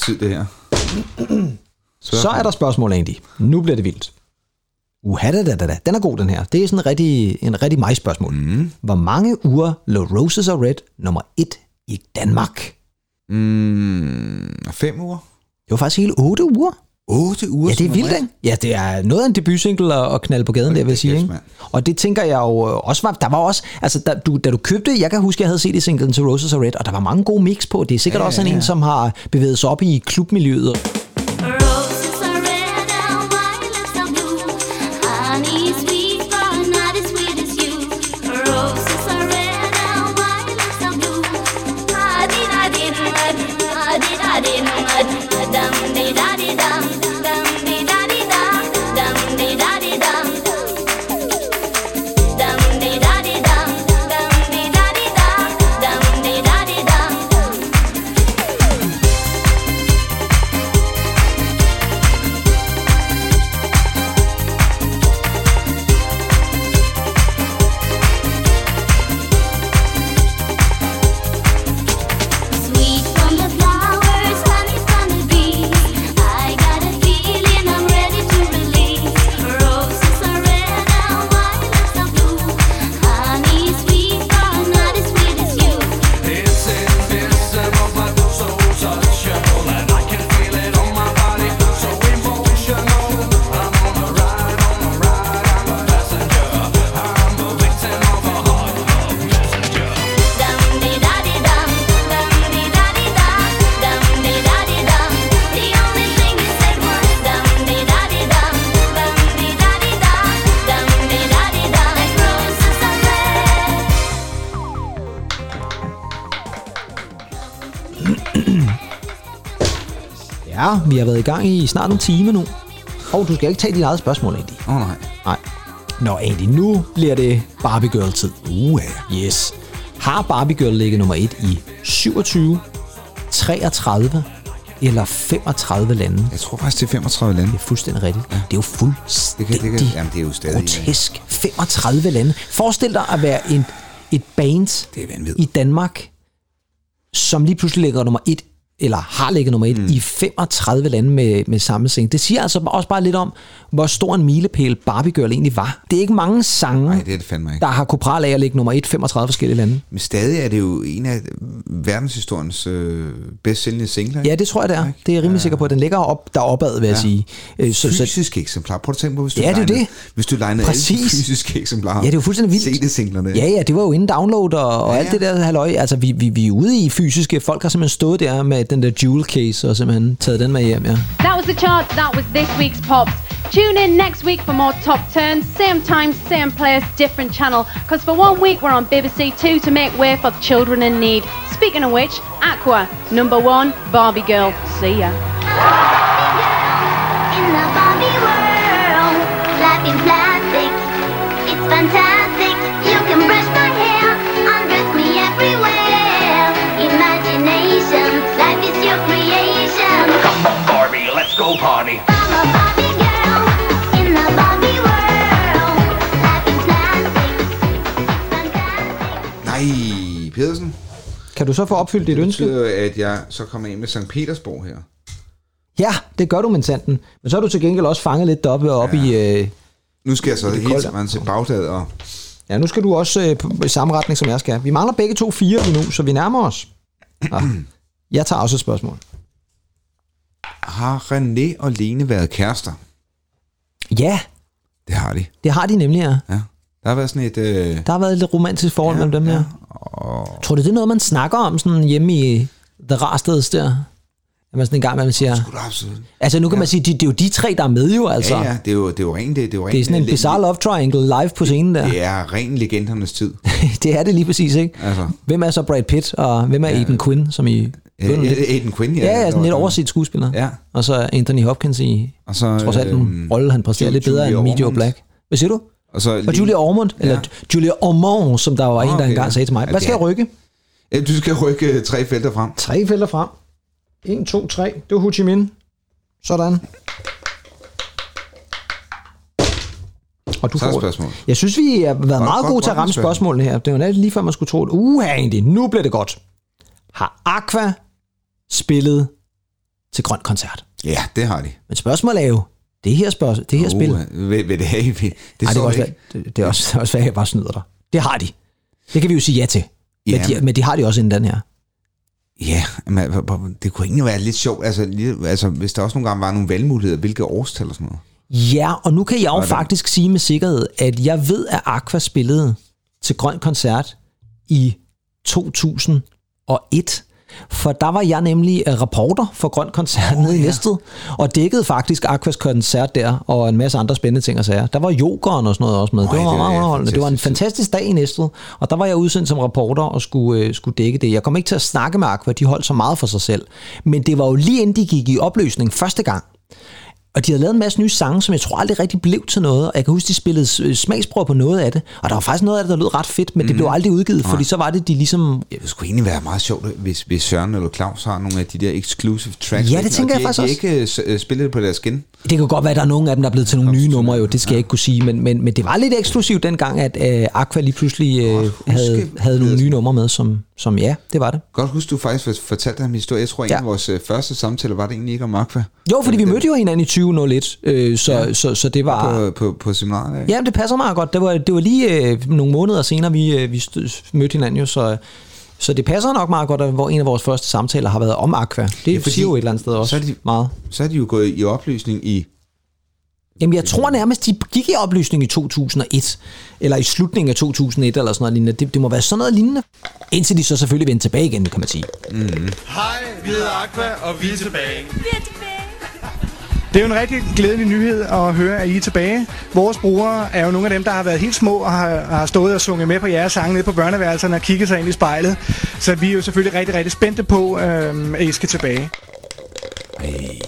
så tid, det her. Så er der spørgsmål, Andy. Nu bliver det vildt. Uha, da, da, da. Den er god, den her. Det er sådan en rigtig, en rigtig mig spørgsmål. Mm. Hvor mange uger lå Roses Are Red nummer 1 i Danmark? Mm, fem uger? Det var faktisk hele 8 uger. 8 uger? Ja, det er vildt, ikke? Ja, det er noget af en debutsingle at, at knalde på gaden, der vil jeg sige. Ikke? Og det tænker jeg jo øh, også var, der var også, altså da du, da du købte, jeg kan huske, jeg havde set i singlen til Roses Are Red, og der var mange gode mix på. Det er sikkert Ja, også sådan ja, en, ja. som har bevæget sig op i klubmiljøet. Ja, vi har været i gang i snart en time nu. Og du skal ikke tage dit eget spørgsmål, Andy. Åh oh, nej. Nej. Nå, Andy, nu bliver det Barbie Girl-tid. Uh, Yes. Har Barbie Girl ligget nummer 1 i 27, 33 eller 35 lande? Jeg tror faktisk, det er 35 lande. Det er fuldstændig rigtigt. Ja. Det er jo Det fuldstændig kan, det kan, jamen, det er jo stadig... grotesk. 35 lande. Forestil dig at være en, et band Det er vanvittigt. i Danmark, som lige pludselig ligger nummer 1 eller har ligget nummer 1 mm. i 35 lande med, med samme sang. Det siger altså også bare lidt om, hvor stor en milepæl Barbie Girl egentlig var. Det er ikke mange sange, Nej, det er det fandme ikke. der har kunne prale af at ligge nummer 1 35 forskellige lande. Men stadig er det jo en af verdenshistoriens øh, bedst sælgende singler. Ja, det tror jeg, det er. Det er jeg rimelig sikker på. Den ligger op deropad, vil jeg Ja. sige. Øh, Så, så, Fysiske eksemplar. Prøv at tænke på, hvis du Ja, det er legnede- det. Hvis du legnede alle de Præcis. fysiske eksemplarer. Ja, det er jo fuldstændig vildt. CD-singlerne. Ja, ja, det var jo inden download og, og Ja, alt ja. det der halløj. Altså, vi, vi, vi er ude i fysiske. Folk har simpelthen stået der med den der jewel case og simpelthen taget den med hjem, ja. That was the chart. That was this week's Pops. Tune in next week for more top turns. Same time, same place, different channel. Because for one week we're on BBC Two to make way for children in need. Speaking of which, Aqua, number one, Barbie Girl. See ya. In the Barbie world, life in plastic. It's fantastic. It's fantastic. Nej, Pedersen. Kan du så få opfyldt dit Det ønske? betyder, at jeg så kommer ind med St. Petersborg her. Ja, det gør du, men sanden. Men så har du til gengæld også fanget lidt deroppe op Ja. i... Øh, Nu skal jeg så Det koldt. sammen til Bagdad og... ja, nu skal du også øh, på- i samme retning, som jeg skal. Vi mangler begge to fire lige nu, så vi nærmer os. Ja. Jeg tager også et spørgsmål. Har René og Lene været kærester? Ja, Det har de. det har de nemlig, ja. Ja. Der har været sådan et... Øh, Der har været et lidt romantisk forhold Ja, ja, mellem dem ja. her. Tror du, det er noget, man snakker om sådan hjemme i The Rarsteds der? At man sådan en gang, man siger... Sgu da absolut. Altså nu kan man sige, det, det er jo de tre, der er med jo, altså. Ja, ja, det er jo, det er jo rent... Det, det er, jo Det er rent- sådan en bizarre love triangle live på scenen der. Det er ren legendernes tid. [LAUGHS] det er det lige præcis, ikke? Altså. Hvem er så Brad Pitt, og hvem er Aiden Quinn, som i... Øh, Aiden Quinn, ja. Ja, ja, det sådan lidt overset skuespiller. Ja. Og så Anthony Hopkins i, Og så, trods alt en øhm, rolle, han præsterer lidt bedre end Meteor. Black. Hvad siger du? Og, så Og Julia Ormond, eller Ja. Julia Ormond, som der var en, der okay, engang ja. sagde til mig. Ja, Hvad skal jeg rykke? Ja, Du skal rykke øh, tre felter frem. Tre felter frem. 1, 2, 3. Det var Ho Chi Minh. Sådan. Og du er får spørgsmål. Jeg synes, vi har været meget gode til at ramme spørgsmål. spørgsmålene her. Det var lige før, man skulle tro, at uh, egentlig, nu bliver det godt. Har Aqua spillet til grøn koncert? Ja, det har de. Men spørgsmålet er jo, det her, spørgsmål, det her Uh, spil, Ved, ved det her, det, det, Ej, det, kan også det, det er også, også være, at jeg bare snyder dig. Det har de. Det kan vi jo sige ja til. Men, Ja. de, men de har de også inden den her. Ja, men det kunne egentlig være lidt sjovt, altså, lige, altså hvis der også nogle gange var nogle valgmuligheder, hvilke årstal og sådan noget. Ja, og nu kan jeg jo faktisk sige med sikkerhed, at jeg ved, at Aqua spillede til Grøn Koncert i 2001. For der var jeg nemlig øh, reporter for Grøn Koncert oh, nede i ja. Næstved, og dækkede faktisk Aquas koncert der, og en masse andre spændende ting og sager. Der var yogeren og sådan noget også med. Øj, det var det meget er underholdende. Det var en fantastisk. fantastisk dag i Næstved, og der var jeg udsendt som reporter og skulle, øh, skulle dække det. Jeg kom ikke til at snakke med Aqua, de holdt så meget for sig selv. Men det var jo lige inden de gik i opløsning første gang. Og de havde lavet en masse nye sange, som jeg tror aldrig rigtig blev til noget. Og jeg kan huske, de spillede øh, smagsprøver på noget af det. Og der var faktisk noget af det, der lød ret fedt, men mm. det blev aldrig udgivet, fordi så var det, de ligesom... Det skulle egentlig være meget sjovt, hvis, hvis Søren eller Claus har nogle af de der exclusive tracks. Ja, det tænker og jeg de, faktisk de ikke øh, spillet det på deres skin. Det kan godt være, at der er nogle af dem, der er blevet til nogle nye numre, jo. Det skal jeg ikke kunne sige. Men, men, men det var lidt eksklusivt dengang, at øh, Aqua lige pludselig øh, havde, havde nogle nye numre med, som, som ja, det var det. Godt huske, du faktisk fortalte ham en historie. Jeg tror, en Ja. af vores øh, første samtaler var det egentlig ikke om Aqua. Jo, fordi vi mødte jo hinanden i 2001, øh, så, ja. så, så det var... På, på, på seminaret. Ja, det passer meget godt. Det var, det var lige øh, nogle måneder senere, vi, øh, vi stød, mødte hinanden jo, så, så det passer nok meget godt, at hvor en af vores første samtaler har været om Aqua. Det Ja, siger jo et eller andet sted også så er de- meget. Så er de jo gået i opløsning i... Jamen, jeg tror nærmest, de gik i opløsning i 2001, eller i slutningen af 2001, eller sådan noget lignende. Det, det må være sådan noget lignende. Indtil de så selvfølgelig vendte tilbage igen, kan man sige. Hej, vi hedder Aqua, og vi er tilbage. Det er jo en rigtig glædelig nyhed at høre, at I er tilbage. Vores brugere er jo nogle af dem, der har været helt små og har, har stået og sunget med på jeres sange nede på børneværelserne og kigget sig ind i spejlet. Så vi er jo selvfølgelig rigtig, rigtig spændte på, øhm, at I skal tilbage.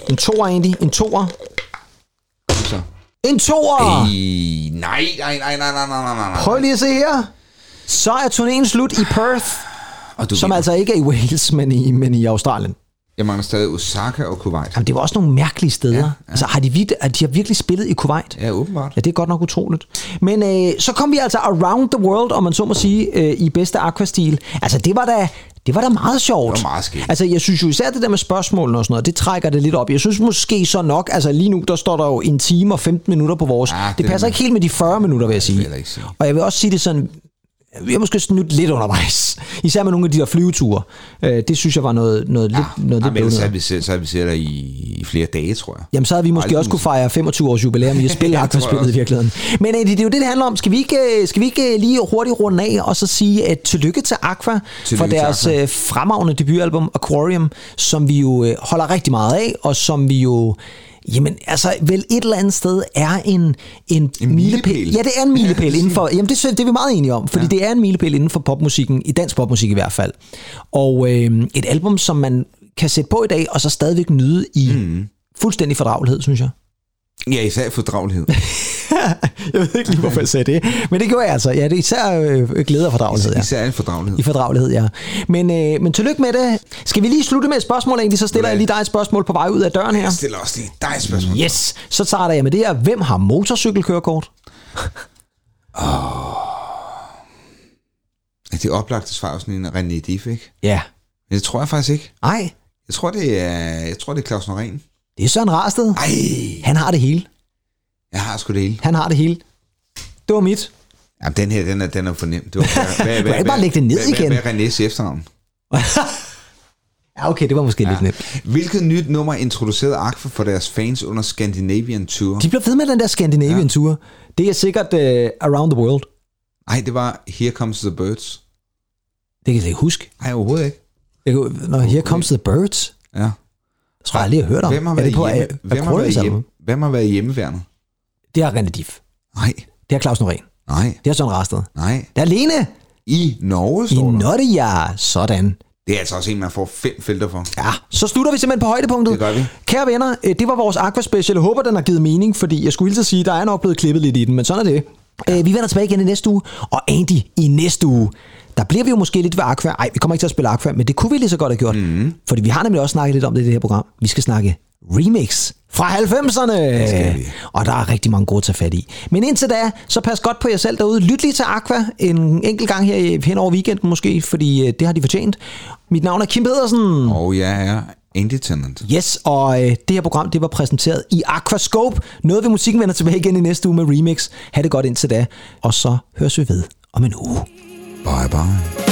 En toer egentlig. En toer. Så. En toer! Ej, nej, nej, nej, nej, nej, nej, nej. Prøv lige at se her. Så er turnéen slut i Perth. Og du som altså ikke er i Wales, men i, men i Australien. Jeg mangler stadig Osaka og Kuwait. Jamen, det var også nogle mærkelige steder. Ja, ja. Altså, har de, vid- at de har virkelig spillet i Kuwait? Ja, åbenbart. Ja, det er godt nok utroligt. Men øh, så kom vi altså around the world, om man så må sige, øh, i bedste aquastil. Altså, det var da... Det var da meget sjovt. Det var meget skægt. Altså, jeg synes jo især det der med spørgsmålene og sådan noget, det trækker det lidt op. Jeg synes måske så nok, altså lige nu, der står der jo en time og 15 minutter på vores. Ja, Ja, det det er passer det. ikke helt med de 40 minutter, vil jeg sige. ikke sige. Og jeg vil også sige det sådan, vi har måske snydt lidt undervejs. Især med nogle af de der flyveture. Øh, det synes jeg var noget, noget lidt, noget Nej, lidt så havde vi så havde vi set dig i, i flere dage, tror jeg. Jamen, så havde vi måske Aldrig også kunne fejre 25 års jubilæum i [LAUGHS] Ja, ja, tror jeg spillet i virkeligheden. Men øh, det, er jo det, det handler om. Skal vi ikke, øh, skal vi ikke øh, lige hurtigt runde af og så sige at tillykke til Aqua Tillykke for deres Aqua. fremragende debutalbum Aquarium, som vi jo holder rigtig meget af, og som vi jo Jamen, altså, vel et eller andet sted er en, en, en milepæl. Ja, det er en milepæl inden for... Jamen, det, det er vi meget enige om, fordi ja. det er en milepæl inden for popmusikken, i dansk popmusik i hvert fald. Og øh, et album, som man kan sætte på i dag, og så stadigvæk nyde i mm. fuldstændig fordragelighed, synes jeg. Ja, især fordragelighed. [LAUGHS] Jeg ved ikke lige, hvorfor jeg sagde det. Men det gjorde jeg altså. Ja, det er især øh, glæde og fordragelighed. Ja. Især en fordragelighed. I fordragelighed, ja. Men, øh, men tillykke med det. Skal vi lige slutte med et spørgsmål egentlig? Så stiller jeg lige dig et spørgsmål på vej ud af døren her. Jeg stiller også lige dig et spørgsmål. Yes, så tager jeg med det her. Hvem har motorcykelkørekort? Ja, Det er oplagte svar sådan en René Diff, ikke? Ja. Men det tror jeg faktisk ikke. Nej, Jeg tror, det er, jeg tror, det er Claus Norén. det er Søren Rarsted. Ej, Han har det hele. Jeg har sgu det hele. Han har det hele. Det var mit. Jamen, den her, den er, den er for nem. Det var, hvad, Du kan bare lægge det ned hvad, igen. Hvad, hvad er Renés efternavn? [LAUGHS] Ja, okay, det var måske ja. lidt nemt. Hvilket nyt nummer introducerede Aqua for deres fans under Scandinavian Tour? De blev ved med den der Scandinavian ja. Tour. Det er sikkert uh, Around the World. Nej, det var Here Comes the Birds. Det kan jeg ikke huske. Nej, overhovedet ikke. Jeg kunne, når Here Comes the Birds. Ja. Jeg tror jeg aldrig, jeg har hørt om. Hvem har er været, det på hjemme, hvem har været, hjemme, hvem har været hjemmeværende? Det har René Diff. Nej, Det har Claus Norén. nej, Det har Søren Rasted. nej. Det er Lene. I Norge I står der. Notteja. Sådan. Det er altså også en, man får fem felter for. Ja, så slutter vi simpelthen på højdepunktet. Det gør vi. Kære venner, øh, det var vores Aqua Special. Jeg håber, den har givet mening, fordi jeg skulle hilse at sige, der er nok blevet klippet lidt i den, men sådan er det. Øh, Vi vender tilbage igen i næste uge, og Andy i næste uge, der bliver vi jo måske lidt ved Aqua. Ej, vi kommer ikke til at spille Aqua, men det kunne vi lige så godt have gjort. Mm. Fordi vi har nemlig også snakket lidt om det i det her program. Vi skal snakke remix fra 90'erne. Det skal vi. Og der er rigtig mange gode at tage fat i. Men indtil da, så pas godt på jer selv derude. Lyt lige til Aqua en enkelt gang her hen over weekenden måske, fordi øh, det har de fortjent. Mit navn er Kim Pedersen. Og jeg er Andy Tennant. Yes, og øh, det her program, det var præsenteret i Aquascope. Noget ved musikken vender tilbage igen i næste uge med Remix. Ha' det godt indtil da, og så høres vi ved om en uge. Bye bye.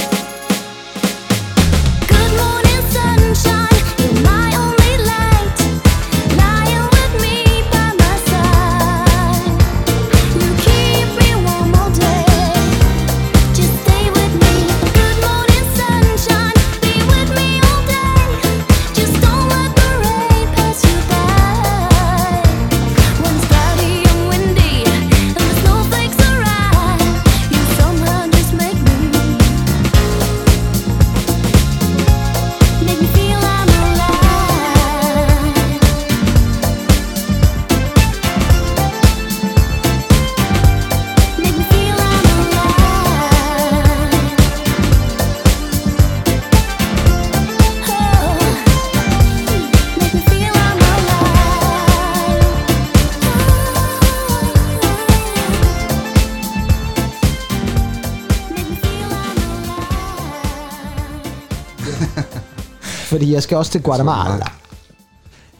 Fordi jeg skal også til Guatemala. Jeg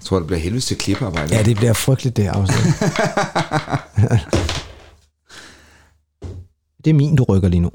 tror, det bliver helvedes til klippearbejde. Ja, det bliver frygteligt det afsnit. [LAUGHS] det er min, du rykker lige nu.